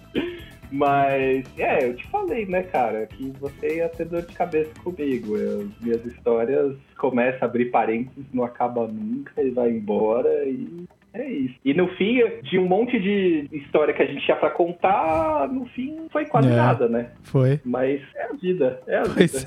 Mas, é, eu te falei, né, cara, que você ia ter dor de cabeça comigo. Eu, minhas histórias começam a abrir parênteses, não acaba nunca e vai embora e é isso. E no fim, de um monte de história que a gente tinha pra contar, no fim foi quase é, nada, né? Foi. Mas é a vida, é a vida.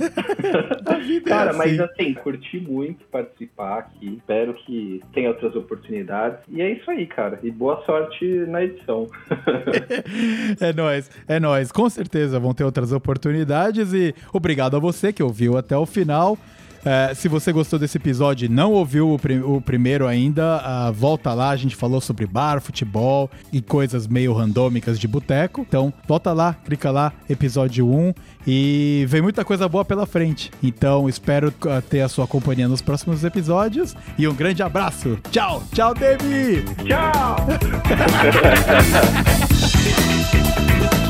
É. [laughs] a vida Cara, é assim. mas assim, curti muito participar aqui. Espero que tenha outras oportunidades. E é isso aí, cara. E boa sorte na edição. [laughs] é nóis, é nóis. Com certeza vão ter outras oportunidades. E obrigado a você que ouviu até o final. É, se você gostou desse episódio e não ouviu o, prim o primeiro ainda, uh, volta lá. A gente falou sobre bar, futebol e coisas meio randômicas de boteco. Então, volta lá, clica lá, episódio 1. E vem muita coisa boa pela frente. Então, espero uh, ter a sua companhia nos próximos episódios. E um grande abraço. Tchau, tchau, Demi! Tchau! [laughs]